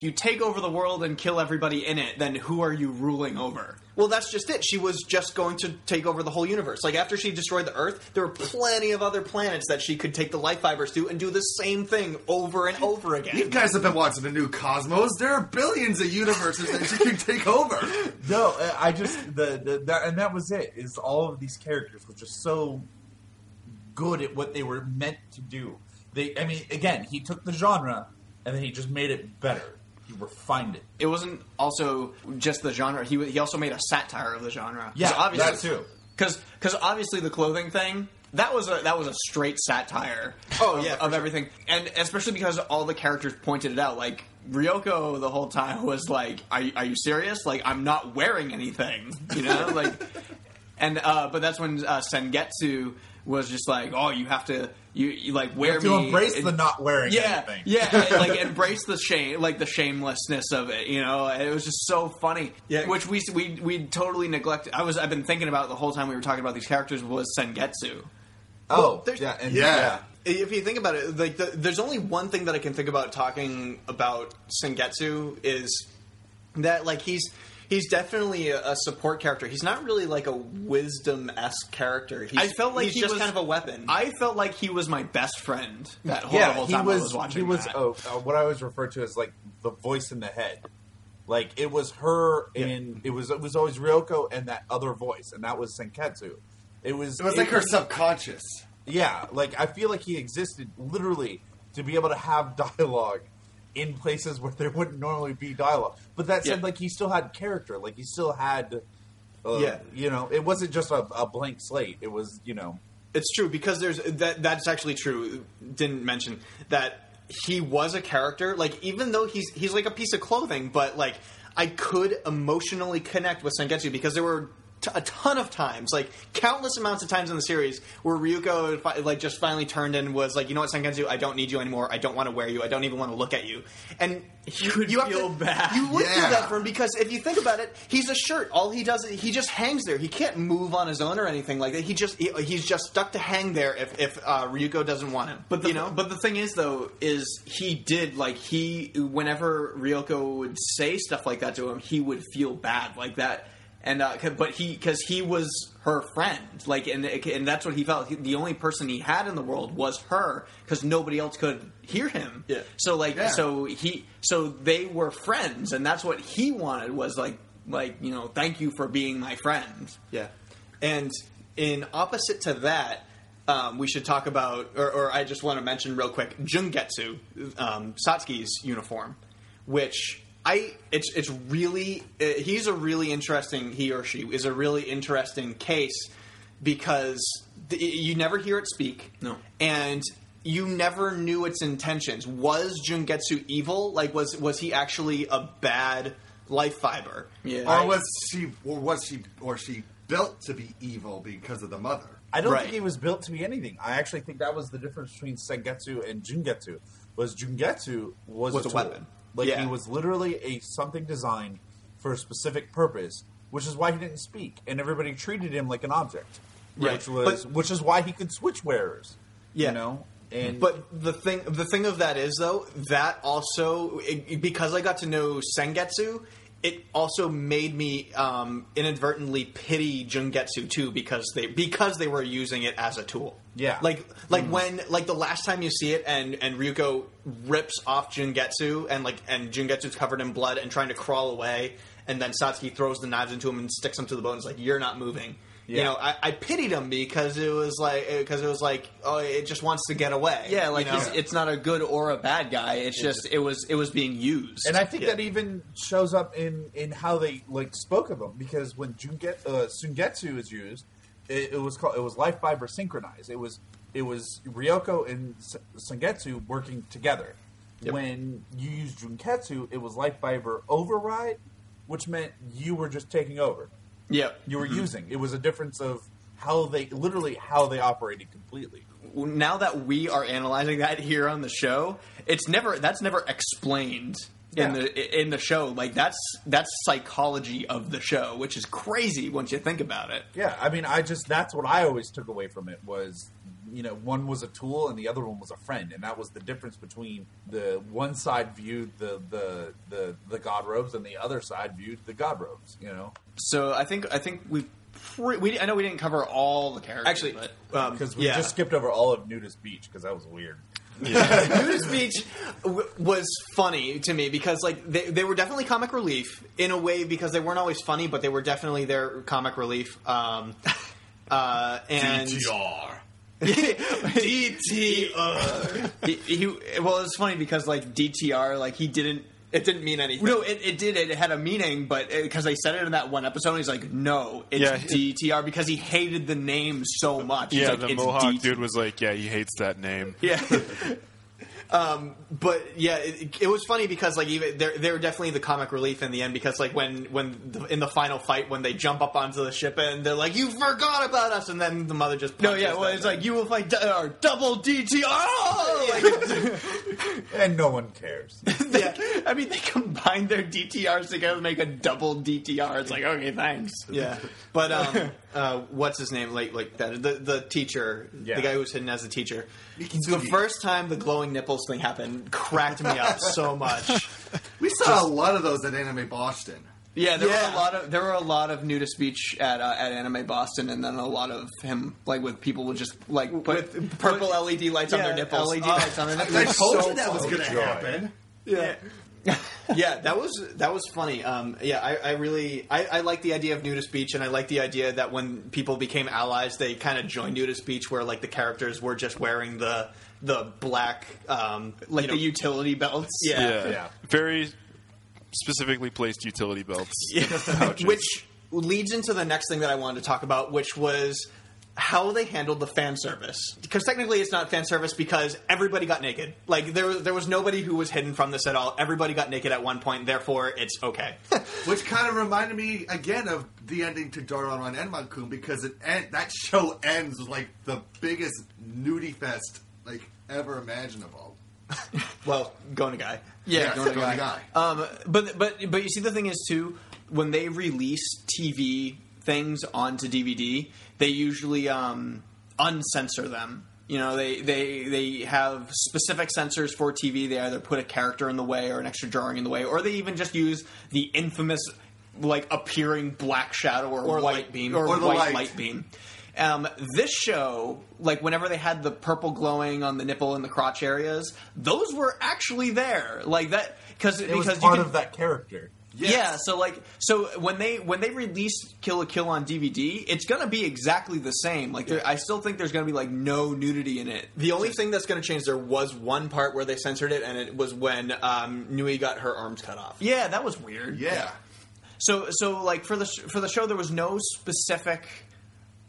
You take over the world and kill everybody in it, then who are you ruling over? Well, that's just it. She was just going to take over the whole universe. Like after she destroyed the Earth, there were plenty of other planets that she could take the life fibers to and do the same thing over and over again. You guys have been watching the new Cosmos. There are billions of universes that she can take over. No, uh, I just the, the that and that was it. Is all of these characters were just so good at what they were meant to do. They, I mean, again, he took the genre and then he just made it better. He refined it. It wasn't also just the genre. He he also made a satire of the genre. Yeah, obviously, that too. Because because obviously the clothing thing that was a that was a straight satire. Oh of, yeah, of everything, and especially because all the characters pointed it out. Like Ryuko, the whole time was like, "Are you, are you serious? Like I'm not wearing anything," you know, like. And uh, but that's when uh, Senketsu was just like, oh, you have to you, you like wear have to me embrace and- the not wearing yeah, anything. yeah, like embrace the shame, like the shamelessness of it. You know, it was just so funny. Yeah. which we we we totally neglected. I was I've been thinking about the whole time we were talking about these characters was Senketsu. Oh, there's- yeah, and Yeah. If you think about it, like the, there's only one thing that I can think about talking about Senketsu is that like he's he's definitely a, a support character. He's not really like a wisdom esque character. He's, I felt like he's he just was- kind of a weapon. I felt like he was my best friend that whole, yeah, whole he time was, I was watching. He was that. oh, uh, what I always refer to as like the voice in the head. Like it was her in it was it was always Ryuko and that other voice, and that was Senketsu. It was It was like her subconscious. Yeah, like I feel like he existed literally to be able to have dialogue in places where there wouldn't normally be dialogue. But that said, Yeah. like he still had character. Like he still had, uh, Yeah. you know, it wasn't just a, a blank slate. It was, you know, It's true because there's that. That's actually true. Didn't mention that he was a character. Like even though he's he's like a piece of clothing, but like I could emotionally connect with Senketsu because there were t- a ton of times, like countless amounts of times in the series, where Ryuko fi- like just finally turned and was like, you know what, Senketsu, I don't need you anymore. I don't want to wear you. I don't even want to look at you. And you, would you have feel to, bad. You would feel Yeah. bad for him because if you think about it, he's a shirt. All he does, he just hangs there. He can't move on his own or anything like that. He just he, he's just stuck to hang there if if uh, Ryuko doesn't want him. But the, you know, but the thing is, though, is he did like he whenever Ryuko would say stuff like that to him, he would feel bad like that, and uh, but he because he was her friend, like and and that's what he felt. He- the only person he had in the world was her because nobody else could hear him. Yeah. So like Yeah. so he so they were friends, and that's what he wanted was like like you know thank you for being my friend. Yeah, and in opposite to that, um, we should talk about, or, or I just want to mention real quick, Junketsu, um, Satsuki's uniform, which I it's it's really uh, he's a really interesting he or she is a really interesting case because th- you never hear it speak, No. and. You never knew its intentions. Was Junketsu evil? Like, was was he actually a bad life fiber? Yeah. Or was she or was she or she built to be evil because of the mother? I don't Right. think he was built to be anything. I actually think that was the difference between Senketsu and Junketsu. Was Junketsu was, Was a tool. weapon. Like Yeah. he was literally a something designed for a specific purpose, which is why he didn't speak, and everybody treated him like an object. Right. Which was But- which is why he could switch wearers. Yeah. You know? And But the thing, the thing of that is though that also it, because I got to know Senketsu, it also made me um, inadvertently pity Junketsu too because they because they were using it as a tool. Yeah. like like when like the last time you see it and and Ryuko rips off Junketsu and like and Junketsu's covered in blood and trying to crawl away, and then Satsuki throws the knives into him and sticks him to the bone. It's like you're not moving. You know, I, I pitied him because it was like because it was like oh, it just wants to get away. Yeah, like you know? he's, it's not a good or a bad guy. It's just it was it was being used. And I think Yeah. that even shows up in, in how they like spoke of him because when Junget, uh, Senketsu is used, it, it was called it was life fiber synchronized. It was it was Ryuko and S- Senketsu working together. When you use Junketsu, it was life fiber override, which meant you were just taking over. Yeah, You were mm-hmm. using. It was a difference of how they literally how they operated completely. now that we are analyzing that here on the show, it's never that's never explained in the in the show. Like that's that's psychology of the show, which is crazy once you think about it. Yeah, I mean, I just that's what I always took away from it was, you know, one was a tool and the other one was a friend, and that was the difference between the one side viewed the the the, the god robes and the other side viewed the god robes. You know, So I think I think we. We I know we didn't cover all the characters, actually but um, because we yeah. just skipped over all of Nudist Beach because that was weird. Nudist Beach w- was funny to me because like they, they were definitely comic relief in a way because they weren't always funny, but they were definitely their comic relief. Um, uh, and DTR. He, he well, it's funny because like DTR, like he didn't. It didn't mean anything. No, it, it did. It had a meaning, but uh, because they said it in that one episode, he's like, "No, it's Yeah. DTR," because he hated the name so much. He's Yeah, like, the "It's Mohawk DT." dude was like, yeah, he hates that name. Yeah, Um, but yeah, it, it was funny because like even they're they're definitely the comic relief in the end because like when when the, in the final fight when they jump up onto the ship and they're like you forgot about us and then the mother just No, yeah, well, it's like you will fight our double DTR. Like, and no one cares. yeah. I mean, they combine their DTRs together to make a double DTR. It's like, okay, thanks. Yeah, but um, uh, what's his name? Like, like that. The the teacher, Yeah. the guy who was hidden as a teacher. The first time the glowing nipples thing happened cracked me up so much. We saw a lot of those at Anime Boston. Yeah, there Yeah. were a lot of there were a lot of nudist speech at uh, at Anime Boston, and then a lot of him like with people would just like put With purple LED lights on their nipples. LED Oh. lights on their nipples. I told so you that was going to happen. Yeah. yeah, that was that was funny. Um, yeah, I, I really I, I like the idea of nudist beach, and I like the idea that when people became allies, they kind of joined nudist beach, where like the characters were just wearing the the black um, like you the utility belts. Yeah. Yeah. Yeah. Very specifically placed utility belts. Pouches. which leads into the next thing that I wanted to talk about, which was how they handled the fan service. Because technically, it's not fan service because everybody got naked. Like there, there was nobody who was hidden from this at all. Everybody got naked at one point. Therefore, it's okay. Which kind of reminded me again of the ending to Dororon Enma-kun because it end, that show ends with like the biggest nudie fest like ever imaginable. well, Go Nagai. Yeah, Yes, going to Go Nagai. guy. Um, but but but you see, the thing is too when they release TV things onto DVD, they usually um, uncensor them. You know, they, they they have specific censors for TV. They either put a character in the way or an extra drawing in the way, or they even just use the infamous like appearing black shadow or, Or white light beam or the white light. light beam. Um, this show, like whenever they had the purple glowing on the nipple and the crotch areas, those were actually there, like that because It because was you part can, of that character. Yeah, so like so when they when they release Kill la Kill on DVD, it's gonna be exactly the same. Like there, I still think there's gonna be like no nudity in it. The only thing that's gonna change there was one part where they censored it, and it was when um, Nui got her arms cut off. Yeah, that was weird. Yeah. So so like for the sh- for the show, there was no specific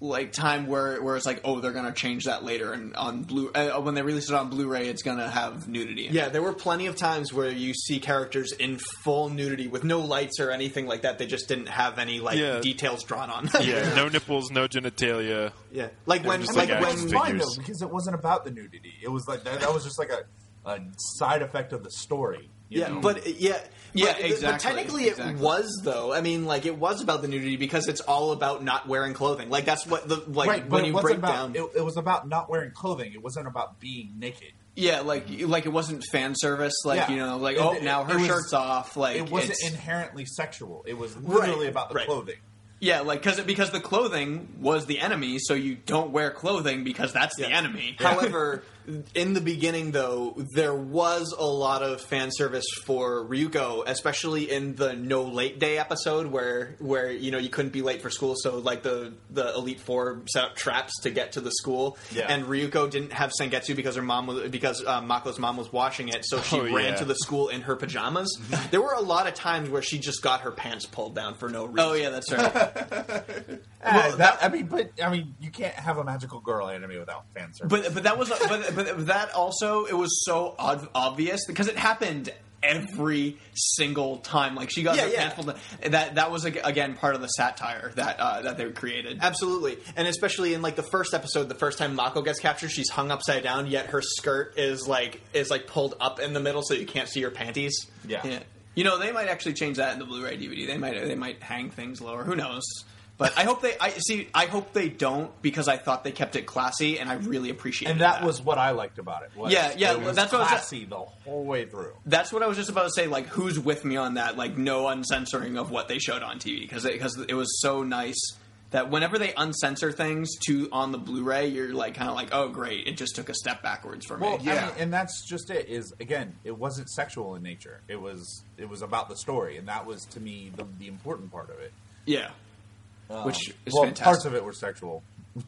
like time where where it's like oh they're gonna change that later and on blue uh, when they release it on Blu-ray it's gonna have nudity. In Yeah, it. there were plenty of times where you see characters in full nudity with no lights or anything like that. They just didn't have any like Yeah. details drawn on. Yeah, no nipples, no genitalia. yeah. Like when just like like It when action was fine though because it wasn't about the nudity. It was like that, that was just like a, a side effect of the story. you Yeah, know? but yeah, Yeah, but, exactly, But technically, exactly. it was though. I mean, like it was about the nudity because it's all about not wearing clothing. Like that's what the like right, when you break about. down. It, it was about not wearing clothing. It wasn't about being naked. Yeah, like like it wasn't fan service. Like Yeah. you know, like It- oh it- now her was- shirt's off. Like it wasn't it's- inherently sexual. It was literally about the right. clothing. Yeah, like because because the clothing was the enemy, so you don't wear clothing because that's the enemy. However, in the beginning, though, there was a lot of fan service for Ryuko, especially in the no late day episode, where where you know you couldn't be late for school, so like the the Elite Four set up traps to get to the school, Yeah. and Ryuko didn't have Senketsu because her mom was because uh, Mako's mom was washing it, so she Oh, ran yeah. to the school in her pajamas. there were a lot of times where she just got her pants pulled down for no reason. Oh yeah, that's right. Uh, that, I mean, but I mean, you can't have a magical girl anime without fan service. but but that was but but that also it was so ob- obvious because it happened every single time. Like she got Yeah, her yeah. pants pulled. That that was again part of the satire that uh, that they created. Absolutely, and especially in like the first episode, the first time Mako gets captured, she's hung upside down, yet her skirt is like is like pulled up in the middle, so you can't see her panties. yeah. Yeah. You know, they might actually change that in the Blu-ray DVD. They might they might hang things lower. Who knows? But I hope they I see I hope they don't because I thought they kept it classy and I really appreciate it. and that was what I liked about it. was Yeah, yeah, it was that's what I was- classy the whole way through. That's what I was just about to say. Like, who's with me on that? Like, no uncensoring of what they showed on TV because because it, was so nice that whenever they uncensor things to on the Blu-ray, you're like kind of like, oh great, it just took a step backwards for me. Well, Yeah. I mean, and that's just it. Is again, it wasn't sexual in nature. It was it was about the story, and that was to me the, the important part of it. yeah, which is well, fantastic. parts of it were sexual.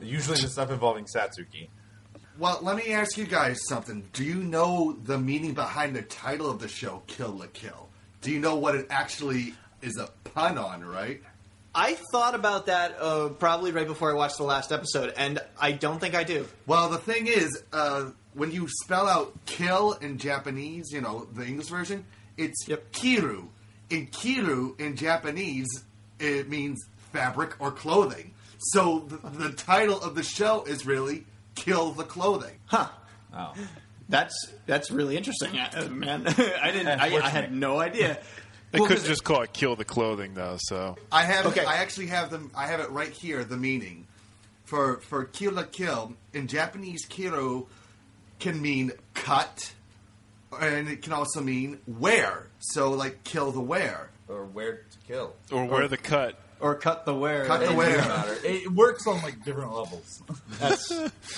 Usually, the stuff involving Satsuki. Well, let me ask you guys something. Do you know the meaning behind the title of the show, Kill la Kill? Do you know what it actually is a pun on, right? I thought about that uh, probably right before I watched the last episode, and I don't think I do. Well, the thing is, uh, when you spell out kill in Japanese, you know the English version, it's kiru. In kiru in Japanese, it means fabric or clothing. So the, the title of the show is really "Kill the Clothing." Huh. Oh. That's that's really interesting, uh, man. I didn't. I, I had no idea. They Well, couldn't 'cause- just call it "kill the clothing" though. So I have. Okay. I actually have them. I have it right here. The meaning for for kill la kill in Japanese, kiru can mean cut, and it can also mean wear. So like kill the wear. Or where to kill. or where the cut. or cut the wear. Cut the It wear. doesn't matter. It works on like different levels. That's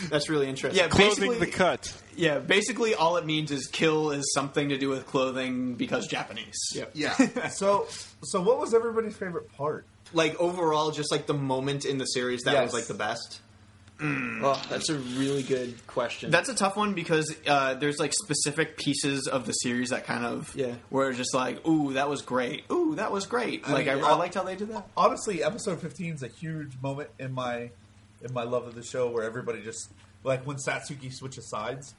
that's really interesting. Yeah, Clothing basically, the cut. yeah. Basically, all it means is kill is something to do with clothing because Japanese. Yep. Yeah. so, so what was everybody's favorite part? Like overall, just like the moment in the series that Yes. was like the best. Oh, that's a really good question. That's a tough one because uh, there's like specific pieces of the series that kind of Yeah. where it's just like, ooh, that was great. Ooh, that was great. Like I, mean, I uh, liked how they did that. Honestly, episode 15 is a huge moment in my in my love of the show where everybody just like when Satsuki switches sides.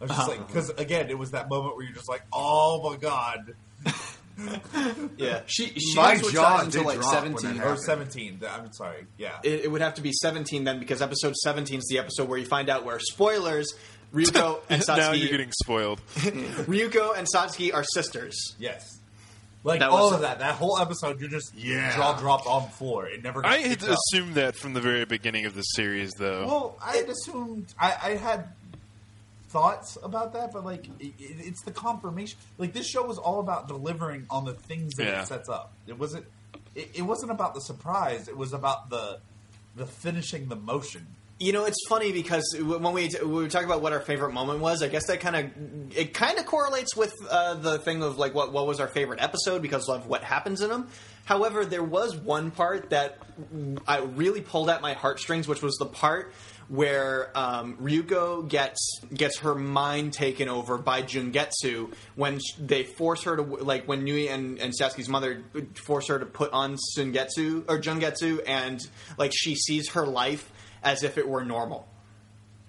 I was just Uh-huh. like, because again, it was that moment where you're just like, oh my god, Yeah, she she My didn't jaw sides until did like drop when seventeen. that or happened. 17. I'm sorry, yeah. it, it would have to be 17 then because episode 17 is the episode where you find out where spoilers Ryuko and now you're Satsuki getting spoiled. Ryuko and Satsuki are sisters. yes. Like That all was- of that, that whole episode, you're just Yeah. jaw dropped on the floor. It never. Got I had picked up. assumed that from the very beginning of the series, though. Well, I had assumed I, I had thoughts about that, but like it, it- it's the confirmation. Like this show was all about delivering on the things that Yeah. it sets up. It wasn't. It, it wasn't about the surprise. It was about the the finishing the motion. You know, it's funny because when we when we talk about what our favorite moment was, I guess that kind of it kind of correlates with uh, the thing of like what what was our favorite episode because of what happens in them. However, there was one part that I really pulled at my heartstrings, which was the part where um, Ryuko gets gets her mind taken over by Junketsu when sh- they force her to like when Nui and, and Satsuki's mother force her to put on Senketsu or Junketsu and like she sees her life as if it were normal,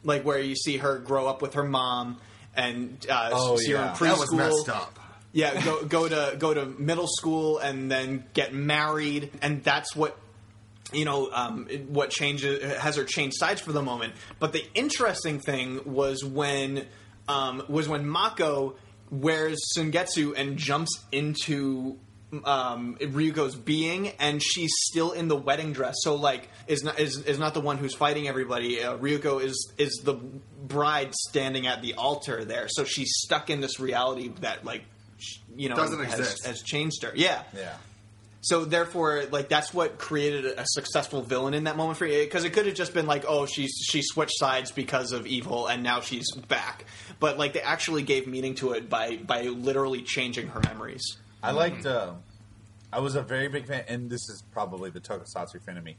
like where you see her grow up with her mom and uh, Oh, see her in yeah. preschool. that was messed up. Yeah, go go to go to middle school and then get married, and that's what you know um, what changes has her change sides for the moment. But the interesting thing was when um, was when Mako wears Senketsu and jumps into um, Ryuko's being, and she's still in the wedding dress. So like, is not is, is not the one who's fighting everybody. Uh, Ryuko is is the bride standing at the altar there. So she's stuck in this reality that like sh- you know Doesn't has, exist. has changed her. Yeah. Yeah. So therefore, like that's what created a, a successful villain in that moment for you. Because it could have just been like, oh, she's she switched sides because of evil, and now she's back. But like they actually gave meaning to it by by literally changing her memories. I liked. Uh, I was a very big fan, and this is probably the Tokusatsu fan of me.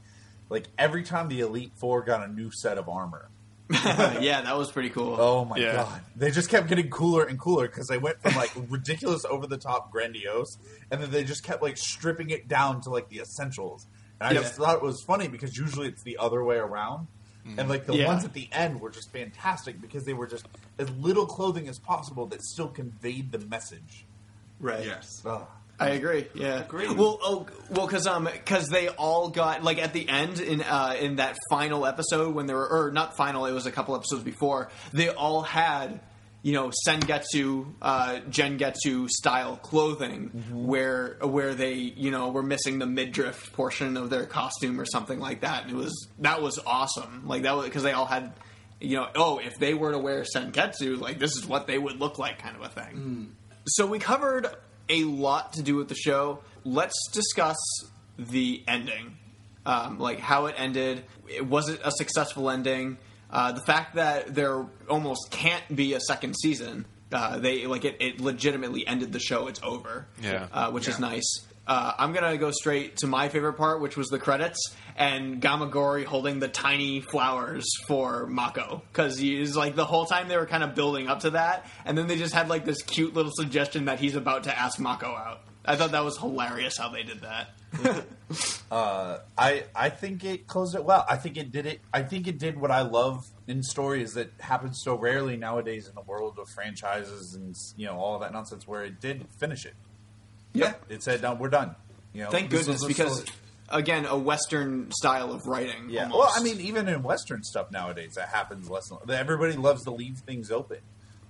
Like every time the Elite Four got a new set of armor, yeah, that was pretty cool. oh my Yeah. god, they just kept getting cooler and cooler because they went from like ridiculous, over the top, grandiose, and then they just kept like stripping it down to like the essentials. And I Yep. just thought it was funny because usually it's the other way around. Mm. And like the Yeah. ones at the end were just fantastic because they were just as little clothing as possible that still conveyed the message. right. Yes. Ugh. I agree. Yeah. Well, oh, well, because um, because they all got like at the end in uh in that final episode when they were or not final, it was a couple episodes before. They all had you know Senketsu, uh, Gengetsu style clothing where where they you know were missing the midriff portion of their costume or something like that, and it was that was awesome. Like that was because they all had. You know, oh, if they were to wear Senketsu, like this is what they would look like, kind of a thing. So we covered a lot to do with the show. Let's discuss the ending, um, like how it ended. It, was it a successful ending? Uh, the fact that there almost can't be a second season. Uh, they like it, it. legitimately ended the show. It's over. Yeah. uh, which is nice. Uh, I'm gonna go straight to my favorite part, which was the credits and Gamagori holding the tiny flowers for Mako because he's like the whole time they were kind of building up to that, and then they just had like this cute little suggestion that he's about to ask Mako out. I thought that was hilarious how they did that. Uh, I I think it closed it well. I think it did it. I think it did what I love in stories that happens so rarely nowadays in the world of franchises and you know all of that nonsense. Where it did finish it. Yeah. It said, "No, we're done." You know, Thank goodness, because story- again, a Western style of writing. Yeah. almost. Well, I mean, even in Western stuff nowadays, that happens less. and- Everybody loves to leave things open.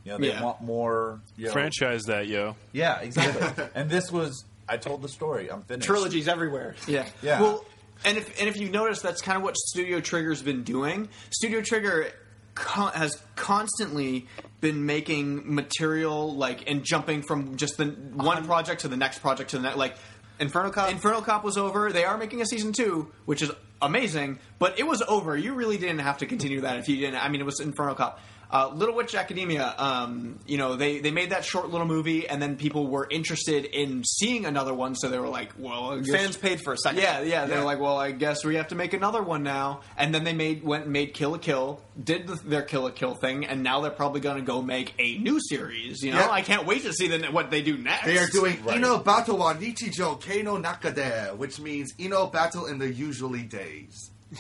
You know, they Yeah. want more. You know, Franchise that, yo. Yeah, exactly. and this was, I told the story. I'm finished. Trilogies everywhere. Yeah. Yeah. Well, and if and if you notice, that's kind of what Studio Trigger's been doing. Studio Trigger con- has constantly been making material like and jumping from just the one project to the next project to the next. Like Inferno Cop. Inferno Cop was over. They are making a season two, which is amazing, but it was over. You really didn't have to continue that if you didn't. I mean, it was Inferno Cop. Uh, Little Witch Academia, um, you know, they, they made that short little movie, and then people were interested in seeing another one, so they were like, "Well, I guess- Fans paid for a second. yeah, yeah. They're like, well, I guess we have to make another one now. And then they made went and made Kill la Kill, did the, their Kill la Kill thing, and now they're probably going to go make a new series. You know, Yep. I can't wait to see the, what they do next. They are doing Ino Battle wa Nichijo Keino Nakade, which means Ino Battle in the usually days.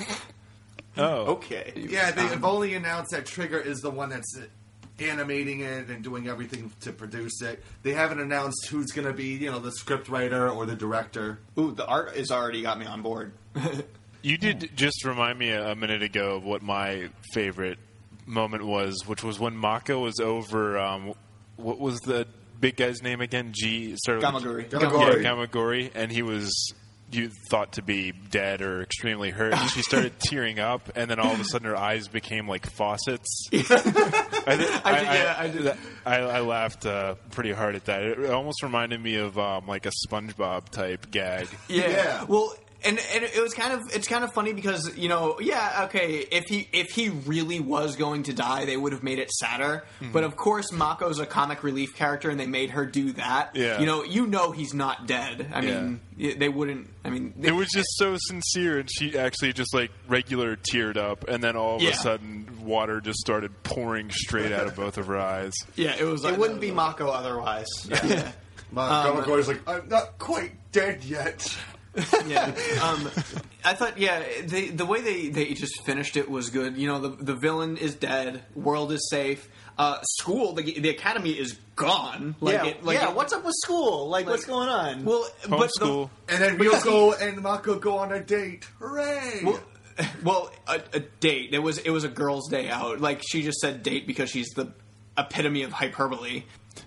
Oh, okay. Yeah, they have only announced that Trigger is the one that's animating it and doing everything to produce it. They haven't announced who's going to be, you know, the script writer or the director. Ooh, the art is already got me on board. You did just remind me a, a minute ago of what my favorite moment was, which was when Mako was over. Um, what was the big guy's name again? G started with- Gamagori. Gamagori. Yeah, Gamagori, and he was you thought to be dead or extremely hurt. And she started tearing up, and then all of a sudden her eyes became like faucets. I, did- I. I, I laughed uh, pretty hard at that. It almost reminded me of um, like a SpongeBob type gag. Yeah. Yeah. Well, and, and it was kind of it's kind of funny because you know yeah okay if he if he really was going to die they would have made it sadder Mm-hmm. but of course Mako's a comic relief character and they made her do that Yeah. you know you know he's not dead I mean they wouldn't I mean they, It was just so sincere, and she actually just like regular teared up, and then all of Yeah. a sudden, water just started pouring straight out of both of her eyes. yeah it was like It wouldn't be Mako otherwise. yeah My Gamagori's like, I'm not quite dead yet. yeah. Um, I thought, yeah, they, the way they, they just finished it was good. You know, the the villain is dead, world is safe, uh, school, the, the academy is gone. Like, yeah, it, like yeah. it- what's up with school? Like, what's going on? Well, but the, Homeschool. And then Ryuko and Mako go on a date. Hooray! well, well, a, a date. It was it was a girl's day out. Like she just said date because she's the epitome of hyperbole.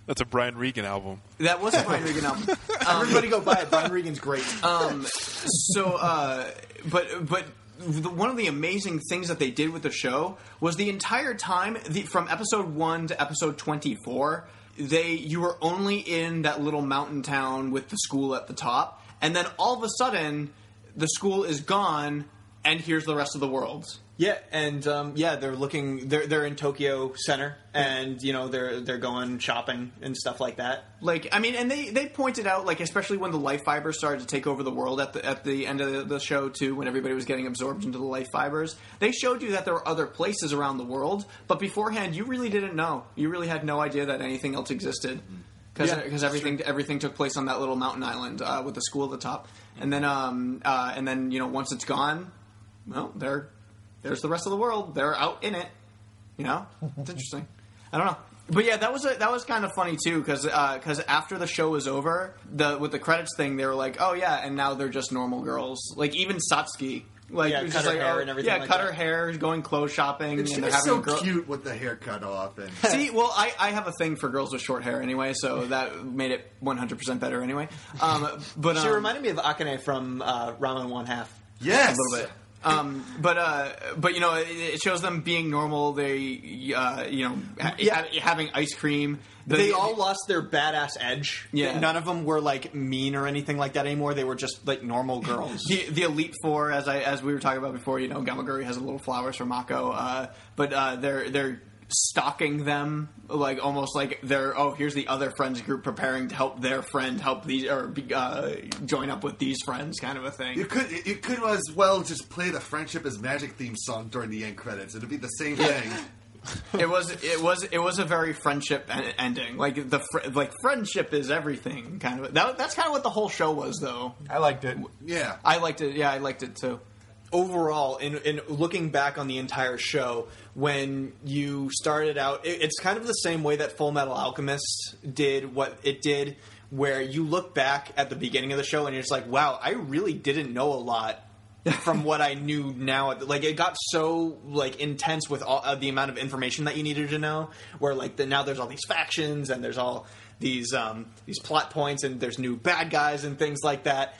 That's a Brian Regan album. That was a Brian Regan album. Everybody go buy it. Brian Regan's great. Um, so, uh, but but the, one of the amazing things that they did with the show was the entire time, the, from episode one to episode twenty four, they you were only in that little mountain town with the school at the top, and then all of a sudden, the school is gone, and here's the rest of the world. Yeah, and um, yeah, they're looking. They're they're in Tokyo Center, and you know they're they're going shopping and stuff like that. Like, I mean, and they, they pointed out, like, especially when the life fibers started to take over the world at the at the end of the, show too, when everybody was getting absorbed into the life fibers, they showed you that there were other places around the world, but beforehand, you really didn't know. You really had no idea that anything else existed. Because Yeah, everything everything took place on that little mountain island uh, with the school at the top, and then um uh, and then you know once it's gone, well there there's the rest of the world. They're out in it. You know, it's interesting. I don't know, but yeah, that was a, that was kind of funny too because because after the show was over, the with the credits thing, they were like, oh yeah, and now they're just normal girls. Like even Satsuki, like Yeah, it was cut her like, hair oh, and everything Yeah, like cut that. her hair, going clothes shopping, and she and was so girl. cute with the hair cut off. And See, well, I, I have a thing for girls with short hair anyway, so that made it 100% better anyway. Um, but She um, reminded me of Akane from uh, Ranma One Half. yes, a little bit. Um, but uh, but you know, it, it shows them being normal. They uh, you know ha- Yeah. ha- having ice cream. The- They all lost their badass edge. Yeah. none of them were like mean or anything like that anymore. They were just like normal girls. the, the elite four, as I as we were talking about before, you know, Gamagori has a little flowers for Mako, uh, but uh, they're they're stalking them like almost like they're oh here's the other friends group preparing to help their friend help these or uh, join up with these friends kind of a thing. You could you could as well just play the "Friendship is Magic" theme song during the end credits. It'd be the same thing. it was it was it was a very friendship en- ending. Like the fr- like friendship is everything kind of. That, that's kind of what the whole show was, though. I liked it. Yeah. I liked it. Yeah, I liked it too. overall, in, in looking back on the entire show, when you started out, it, it's kind of the same way that Full Metal Alchemist did what it did, where you look back at the beginning of the show and you're just like, wow, I really didn't know a lot from what I knew now. Like it got so like intense with all uh, the amount of information that you needed to know. Where like the, now there's all these factions and there's all these um, these plot points and there's new bad guys and things like that.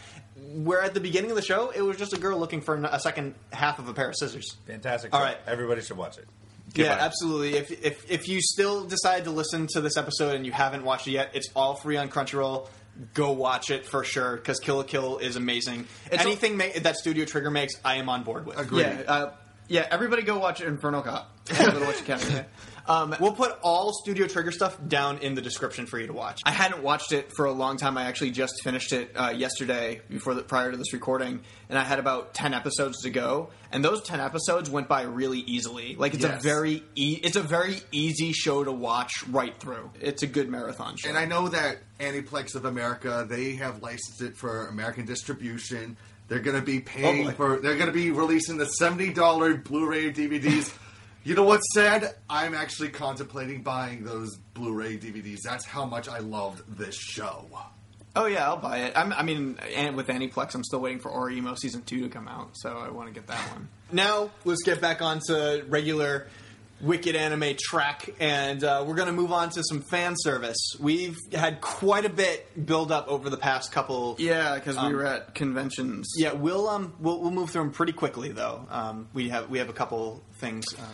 Where at the beginning of the show, it was just a girl looking for a second half of a pair of scissors. Fantastic. All show. right. Everybody should watch it. Yeah, absolutely. If, if if you still decide to listen to this episode and you haven't watched it yet, it's all free on Crunchyroll. Go watch it for sure because Kill la Kill is amazing. It's Anything ma- that Studio Trigger makes, I am on board with. Agreed. Yeah, uh, yeah. Everybody go watch Inferno Cop. Little Witch Academy. Um, We'll put all Studio Trigger stuff down in the description for you to watch. I hadn't watched it for a long time. I actually just finished it uh, yesterday before the, prior to this recording, and I had about ten episodes to go. And those ten episodes went by really easily. Like it's a very e- it's a very easy show to watch right through. It's a good marathon show. And I know that Aniplex of America, they have licensed it for American distribution. They're going to be paying boy. for. They're going to be releasing the seventy dollar Blu-ray DVDs. You know what's sad? I'm actually contemplating buying those Blu-ray DVDs. That's how much I loved this show. oh yeah, I'll buy it. I'm, I mean, and with Aniplex, I'm still waiting for Oreimo season two to come out, so I want to get that one. Now let's get back onto regular Wicked anime track, and uh, we're going to move on to some fan service. We've had quite a bit build up over the past couple. Yeah, because we were at conventions. Yeah, we'll um we'll, we'll move through them pretty quickly though. Um, we have we have a couple things. Um,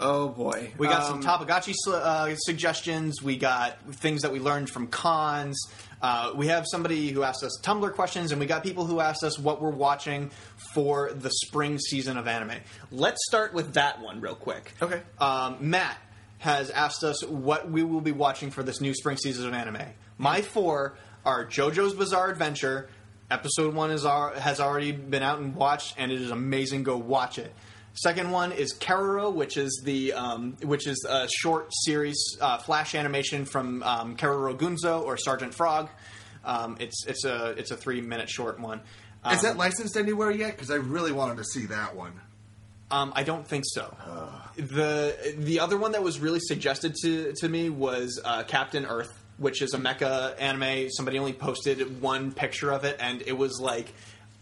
Oh boy, we got Um, some Tapagotchi sl- uh, suggestions. We got things that we learned from cons. Uh, we have somebody who asked us Tumblr questions, and we got people who asked us what we're watching for the spring season of anime. Let's start with that one real quick. Okay. Um, Matt has asked us what we will be watching for this new spring season of anime. My four are JoJo's Bizarre Adventure. Episode one is has already been out and watched, and it is amazing. Go watch it. Second one is Keroro, which is the um, which is a short series uh, flash animation from um, Keroro Gunso or Sergeant Frog. Um, it's it's a it's a three minute short one. Um, Is that licensed anywhere yet? Because I really wanted to see that one. um, I don't think so. the The other one that was really suggested to to me was uh, Captain Earth, which is a mecha anime. Somebody only posted one picture of it, and it was like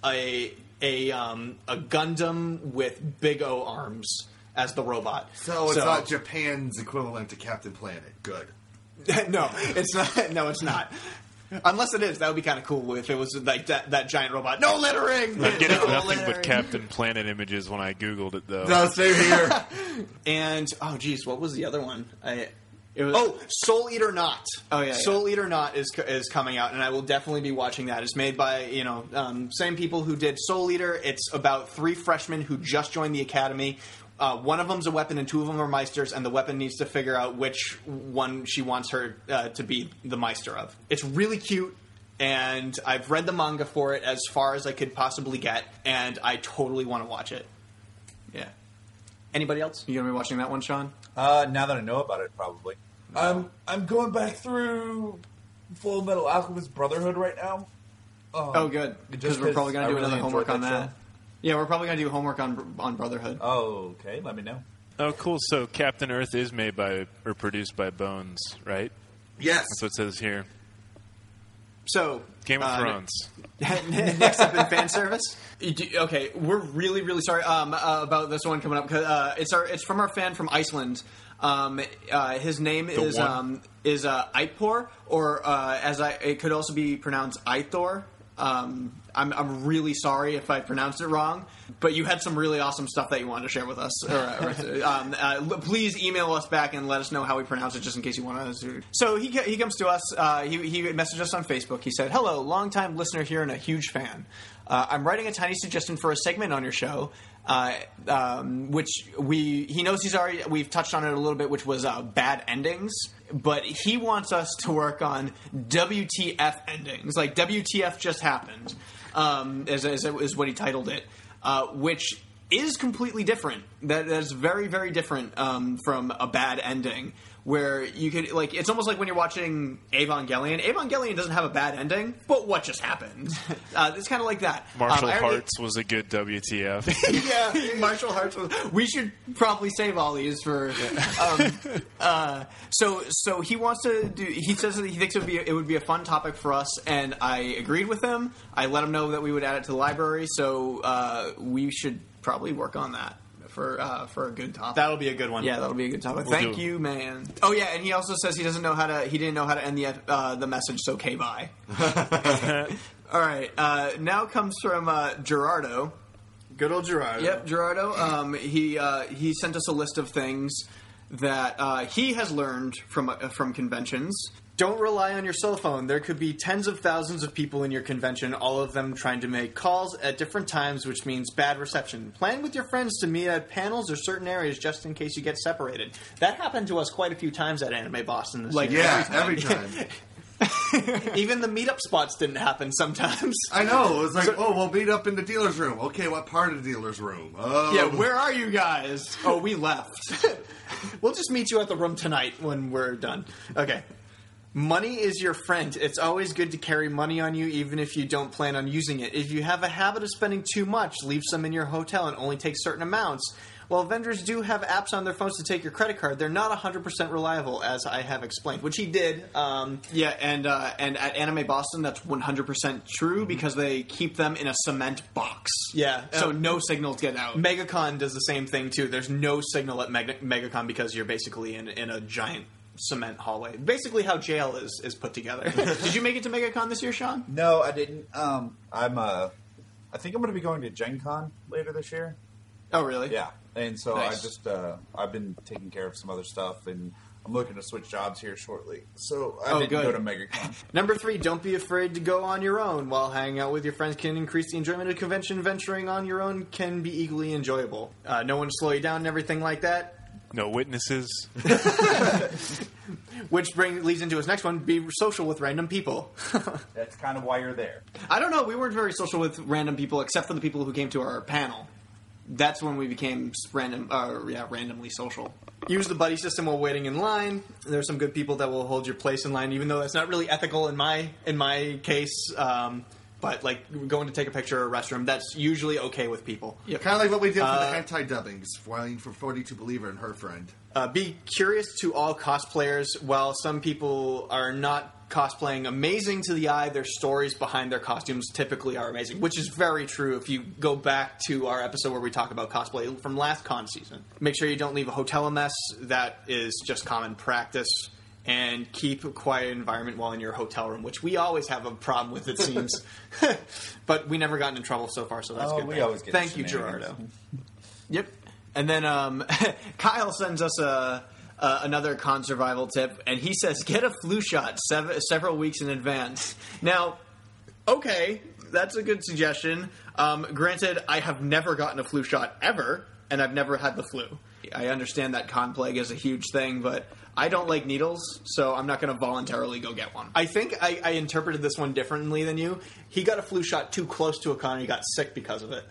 a a um, a Gundam with big O arms as the robot. So it's not Japan's equivalent to Captain Planet. Good. no, it's not. No, it's not. Unless it is, that would be kind of cool if it was like that, that giant robot. No littering. I'm getting No nothing but. Captain Planet images when I googled it though. No, same here. And oh, geez, what was the other one? I, It was, oh, Soul Eater Not. Oh, yeah, Soul Eater Not is is coming out, and I will definitely be watching that. It's made by you know um, same people who did Soul Eater. It's about three freshmen who just joined the academy. Uh, one of them's a weapon, and two of them are meisters, and the weapon needs to figure out which one she wants her uh, to be the meister of. It's really cute. And I've read the manga for it as far as I could possibly get, and I totally want to watch it. yeah. Anybody else? You gonna be watching that one, Sean? Uh, now that I know about it, probably. I'm I'm going back through Full Metal Alchemist Brotherhood right now. Um, Oh, good. Because we're probably gonna do really another homework enjoyed on that that. show. Yeah, we're probably gonna do homework on on Brotherhood. Oh, okay. Let me know. Oh, cool. So Captain Earth is made by or produced by Bones, right? yes. That's what it says here. So, Game of uh, Thrones. Next up in fan service. Okay, we're really, really sorry um, uh, about this one coming up because uh, it's our it's from our fan from Iceland. Um, uh, his name is one? um, is uh, or uh, as I it could also be pronounced Eithor. Um, I'm, I'm really sorry if I pronounced it wrong, but you had some really awesome stuff that you wanted to share with us. Or, or, um, uh, please email us back and let us know how we pronounce it, just in case you want us to. So he, he comes to us. Uh, he, he messaged us on Facebook. He said, "Hello, longtime listener here and a huge fan. Uh, I'm writing a tiny suggestion for a segment on your show." Uh, um, which we he knows he's already we've touched on it a little bit, which was uh, bad endings. But he wants us to work on WTF endings, like WTF just happened, um, is, is, is what he titled it, uh, which is completely different. That that's very very different um, from a bad ending. Where you could like, it's almost like when you're watching Evangelion. Evangelion doesn't have a bad ending, but what just happened? Uh, it's kind of like that. Martial Um, I already- was a good WTF. yeah, Martial Hartz. Was, we should probably save all these for. Um, uh, so, so he wants to do. He says that he thinks it would be it would be a fun topic for us, and I agreed with him. I let him know that we would add it to the library, so uh, we should probably work on that for uh, for a good topic. That'll be a good one. yeah, that'll be a good topic. We'll Thank do. you, man. Oh yeah, and he also says he doesn't know how to. He didn't know how to end the uh, the message. So, okay, bye. All right. Uh, now comes from uh, Gerardo. Good old Gerardo. Yep, Gerardo. Um, he uh, he sent us a list of things that uh, he has learned from uh, from conventions. Don't rely on your cell phone. There could be tens of thousands of people in your convention, all of them trying to make calls at different times, which means bad reception. Plan with your friends to meet at panels or certain areas just in case you get separated. That happened to us quite a few times at Anime Boston this Like- year. Yeah, every time. Even the meetup spots didn't happen sometimes. I know. It was like, oh, we'll meet up in the dealer's room. Okay, what part of the dealer's room? Oh, Yeah, where are you guys? Oh, we left. We'll just meet you at the room tonight when we're done. Okay. Money is your friend. It's always good to carry money on you, even if you don't plan on using it. If you have a habit of spending too much, leave some in your hotel and only take certain amounts. While vendors do have apps on their phones to take your credit card, they're not 100% reliable, as I have explained, which he did. Um, Yeah, and uh, and at Anime Boston, that's one hundred percent true because they keep them in a cement box. Yeah. so Uh, no signals get out. MegaCon does the same thing, too. There's no signal at Meg- MegaCon because you're basically in, in a giant cement hallway. Basically, how jail is, is put together. Did you make it to MegaCon this year, Sean? No, I didn't. Um, I'm. Uh, I think I'm going to be going to Gen Con later this year. Oh, really? Yeah, and so Nice. I just uh, I've been taking care of some other stuff, and I'm looking to switch jobs here shortly. So I Oh, didn't good. go to MegaCon. Number three, don't be afraid to go on your own. While hanging out with your friends can increase the enjoyment of convention, venturing on your own can be equally enjoyable. Uh, no one slow you down and everything like that. No witnesses. Which brings leads into his next one: be social with random people. That's kind of why you're there. I don't know. We weren't very social with random people, except for the people who came to our panel. That's when we became random, uh, yeah, randomly social. Use the buddy system while waiting in line. There's some good people that will hold your place in line, even though that's not really ethical in my in my case. Um, but like going to take a picture or a restroom, that's usually okay with people. Kind of like what we did for Uh, the anti dubbings, flying for 42 Believer and her friend. Uh, be curious to all cosplayers. While some people are not cosplaying amazing to the eye, their stories behind their costumes typically are amazing, which is very true. If you go back to our episode where we talk about cosplay from last con season, make sure you don't leave a hotel a mess. That is just common practice. And keep a quiet environment while in your hotel room, which we always have a problem with, it seems. but we never gotten in trouble so far, so that's Oh, good. we always get Thank you. Gerardo. Yep. And then um, Kyle sends us a, uh, another con survival tip, and he says get a flu shot sev- several weeks in advance. Now, okay, that's a good suggestion. Um, granted, I have never gotten a flu shot ever, and I've never had the flu. I understand that con plague is a huge thing, but I don't like needles, so I'm not going to voluntarily go get one. I think I, I interpreted this one differently than you. He got a flu shot too close to a con. and He got sick because of it.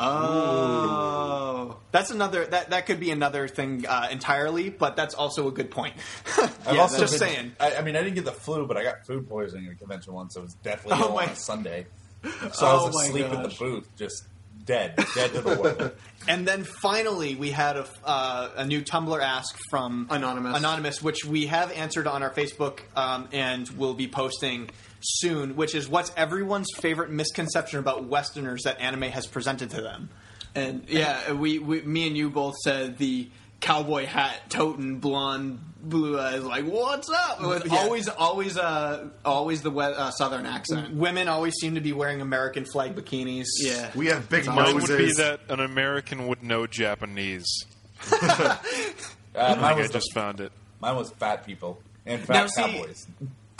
Oh. That's another. That that could be another thing uh, entirely, but that's also a good point. I've yeah, also just been- saying. I, I mean, I didn't get the flu, but I got food poisoning at a convention once. So it was definitely Oh ill my- on a Sunday. So Oh I was my asleep in the gosh. booth, just dead, dead to the world. And then finally, we had a, uh, a new Tumblr ask from Anonymous. Anonymous, which we have answered on our Facebook um, and will be posting soon. Which is what's everyone's favorite misconception about Westerners that anime has presented to them. And yeah, we, we me and you both said the cowboy hat toting blonde blue eyes like what's up with Yeah. always always uh always the we- uh, southern accent. Women always seem to be wearing American flag bikinis. Yeah. We have big Mine noses. would be that an American would know Japanese. Uh, I mine, think I was the- just found it. mine was fat people and Now, fat see- cowboys.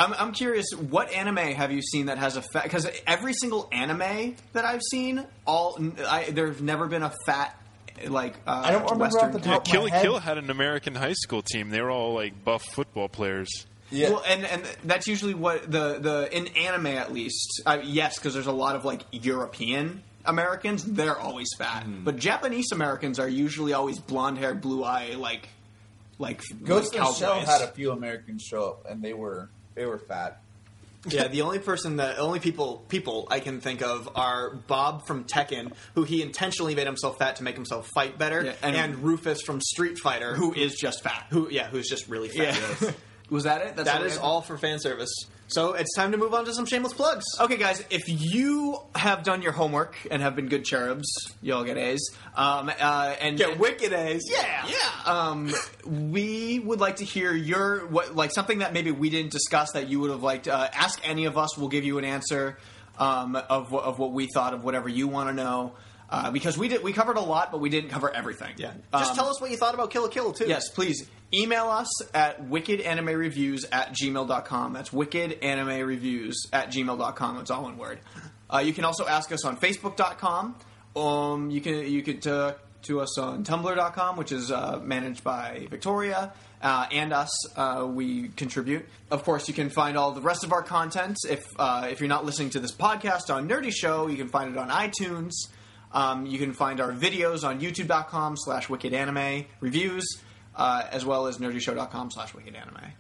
I'm I'm curious what anime have you seen that has a fat because every single anime that I've seen all I, there's never been a fat like uh, I don't remember Western off the Yeah, top of Kill my head. Kill had an American high school team. They were all like buff football players. Yeah. Well, and and that's usually what the the in anime at least. Uh, yes, because there's a lot of like European Americans, they're always fat. Hmm. But Japanese Americans are usually always blonde hair, blue eye, like like Ghost like in the Shell had a few Americans show up, and they were they were fat. Yeah, the only person that only people people I can think of are Bob from Tekken, who he intentionally made himself fat to make himself fight better, Yeah, and, and- Rufus from Street Fighter, who is just fat. who yeah, who's just really fat. Yeah. Was that it? That's That is all for fan service. So it's time to move on to some shameless plugs. Okay, guys, if you have done your homework and have been good cherubs, y'all get A's. Um, uh, and Get wicked A's. Yeah, yeah. Um, we would like to hear your what, like something that maybe we didn't discuss that you would have liked. Uh, ask any of us. We'll give you an answer um, of of what we thought of whatever you want to know. Uh, because we did we covered a lot, but we didn't cover everything. Yeah. Just Um, tell us what you thought about Kill la Kill too. Yes, please email us at wickedanimereviews at gmail.com. That's wickedanimereviews at gmail.com. It's all one word. Uh, you can also ask us on facebook.com. Um, you can you could uh, to us on tumblr.com, which is uh, managed by Victoria. Uh, and us, uh, we contribute. Of course, you can find all the rest of our content. If uh, if you're not listening to this podcast on Nerdy Show, you can find it on iTunes. Um, you can find our videos on youtube.com slash wicked anime reviews, uh, as well as nerdyshow.com slash wicked anime.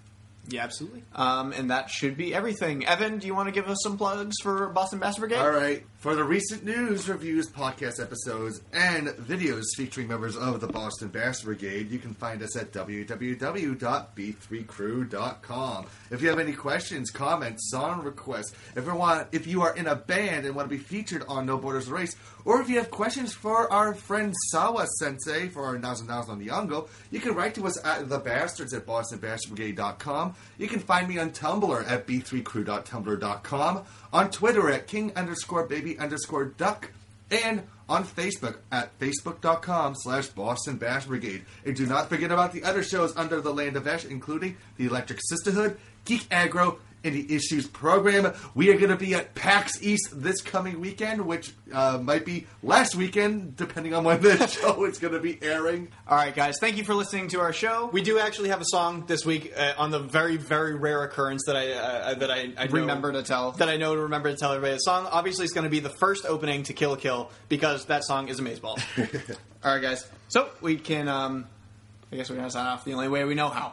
Yeah, absolutely. Um, and that should be everything. Evan, do you want to give us some plugs for Boston Bass Brigade? All right. For the recent news, reviews, podcast episodes, and videos featuring members of the Boston Bass Brigade, you can find us at www.b3crew.com. If you have any questions, comments, song requests, if you want, if you are in a band and want to be featured on No Borders Race, or if you have questions for our friend Sawa Sensei for our Nazo Nazo on the Yango, you can write to us at thebastards at bostonbassbrigade.com. You can find me on Tumblr at b3crew.tumblr.com, on Twitter at king underscore baby underscore duck, and on Facebook at facebook.com slash Boston Bass Brigade. And do not forget about the other shows under the Land of Ash, including the Electric Sisterhood, Geek Aggro, Indie Issues program. We are going to be at PAX East this coming weekend, which uh, might be last weekend, depending on when the show is going to be airing. All right, guys, thank you for listening to our show. We do actually have a song this week uh, on the very, very rare occurrence that I uh, that I, I know- Remember to tell. that I know to remember to tell everybody. The song obviously is going to be the first opening to Kill Kill because that song is Amazeball. All right, guys. So we can, um, I guess we're going to sign off the only way we know how.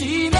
握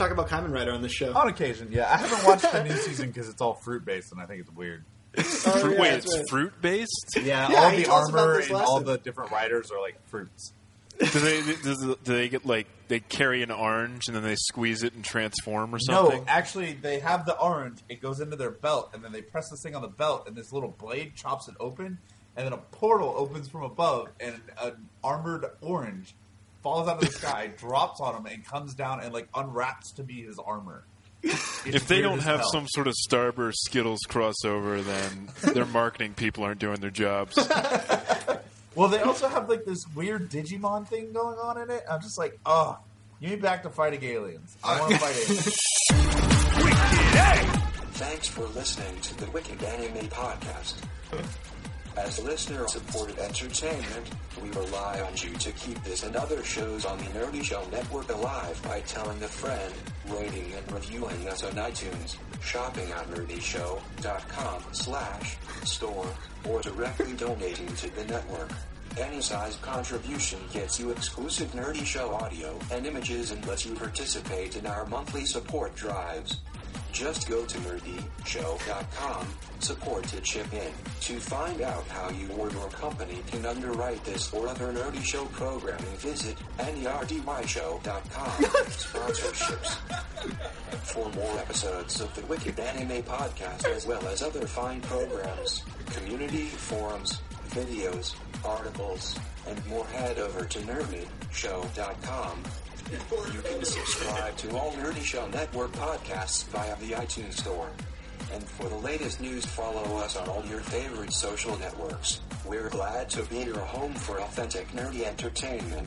talk about Kamen Rider on this show. On occasion, yeah. I haven't watched the new season because it's all fruit based, and I think it's weird. Oh, fruit, yeah, wait, it's right. fruit based. Yeah, Yeah, all the told us about armor and last all time. the different riders are like fruits. do they does, do they get like they carry an orange and then they squeeze it and transform or something? No, something? actually, they have the orange. It goes into their belt, and then they press this thing on the belt, and this little blade chops it open, and then a portal opens from above, and an armored orange falls out of the sky, drops on him, and comes down and like unwraps to be his armor. If they don't have hell. some sort of Starburst Skittles crossover, then their marketing people aren't doing their jobs. Well, they also have like this weird Digimon thing going on in it. I'm just like, oh, give me back to fighting aliens. I want to fight aliens. Thanks for listening to the Wicked Anime Podcast. As listener-supported entertainment, we rely on you to keep this and other shows on the Nerdy Show Network alive by telling a friend, rating and reviewing us on iTunes, shopping at nerdyshow.com slash store, or directly donating to the network. Any size contribution gets you exclusive Nerdy Show audio and images and lets you participate in our monthly support drives. Just go to nerdyshow.com, support to chip in, to find out how you or your company can underwrite this or other Nerdy Show programming. Visit nerdyshow.com. Sponsorships. For more episodes of the Wicked Anime Podcast as well as other fine programs, community forums, videos, articles, and more head over to You can subscribe to all Nerdy Show Network podcasts via the iTunes Store. And for the latest news, follow us on all your favorite social networks. We're glad to be your home for authentic nerdy entertainment.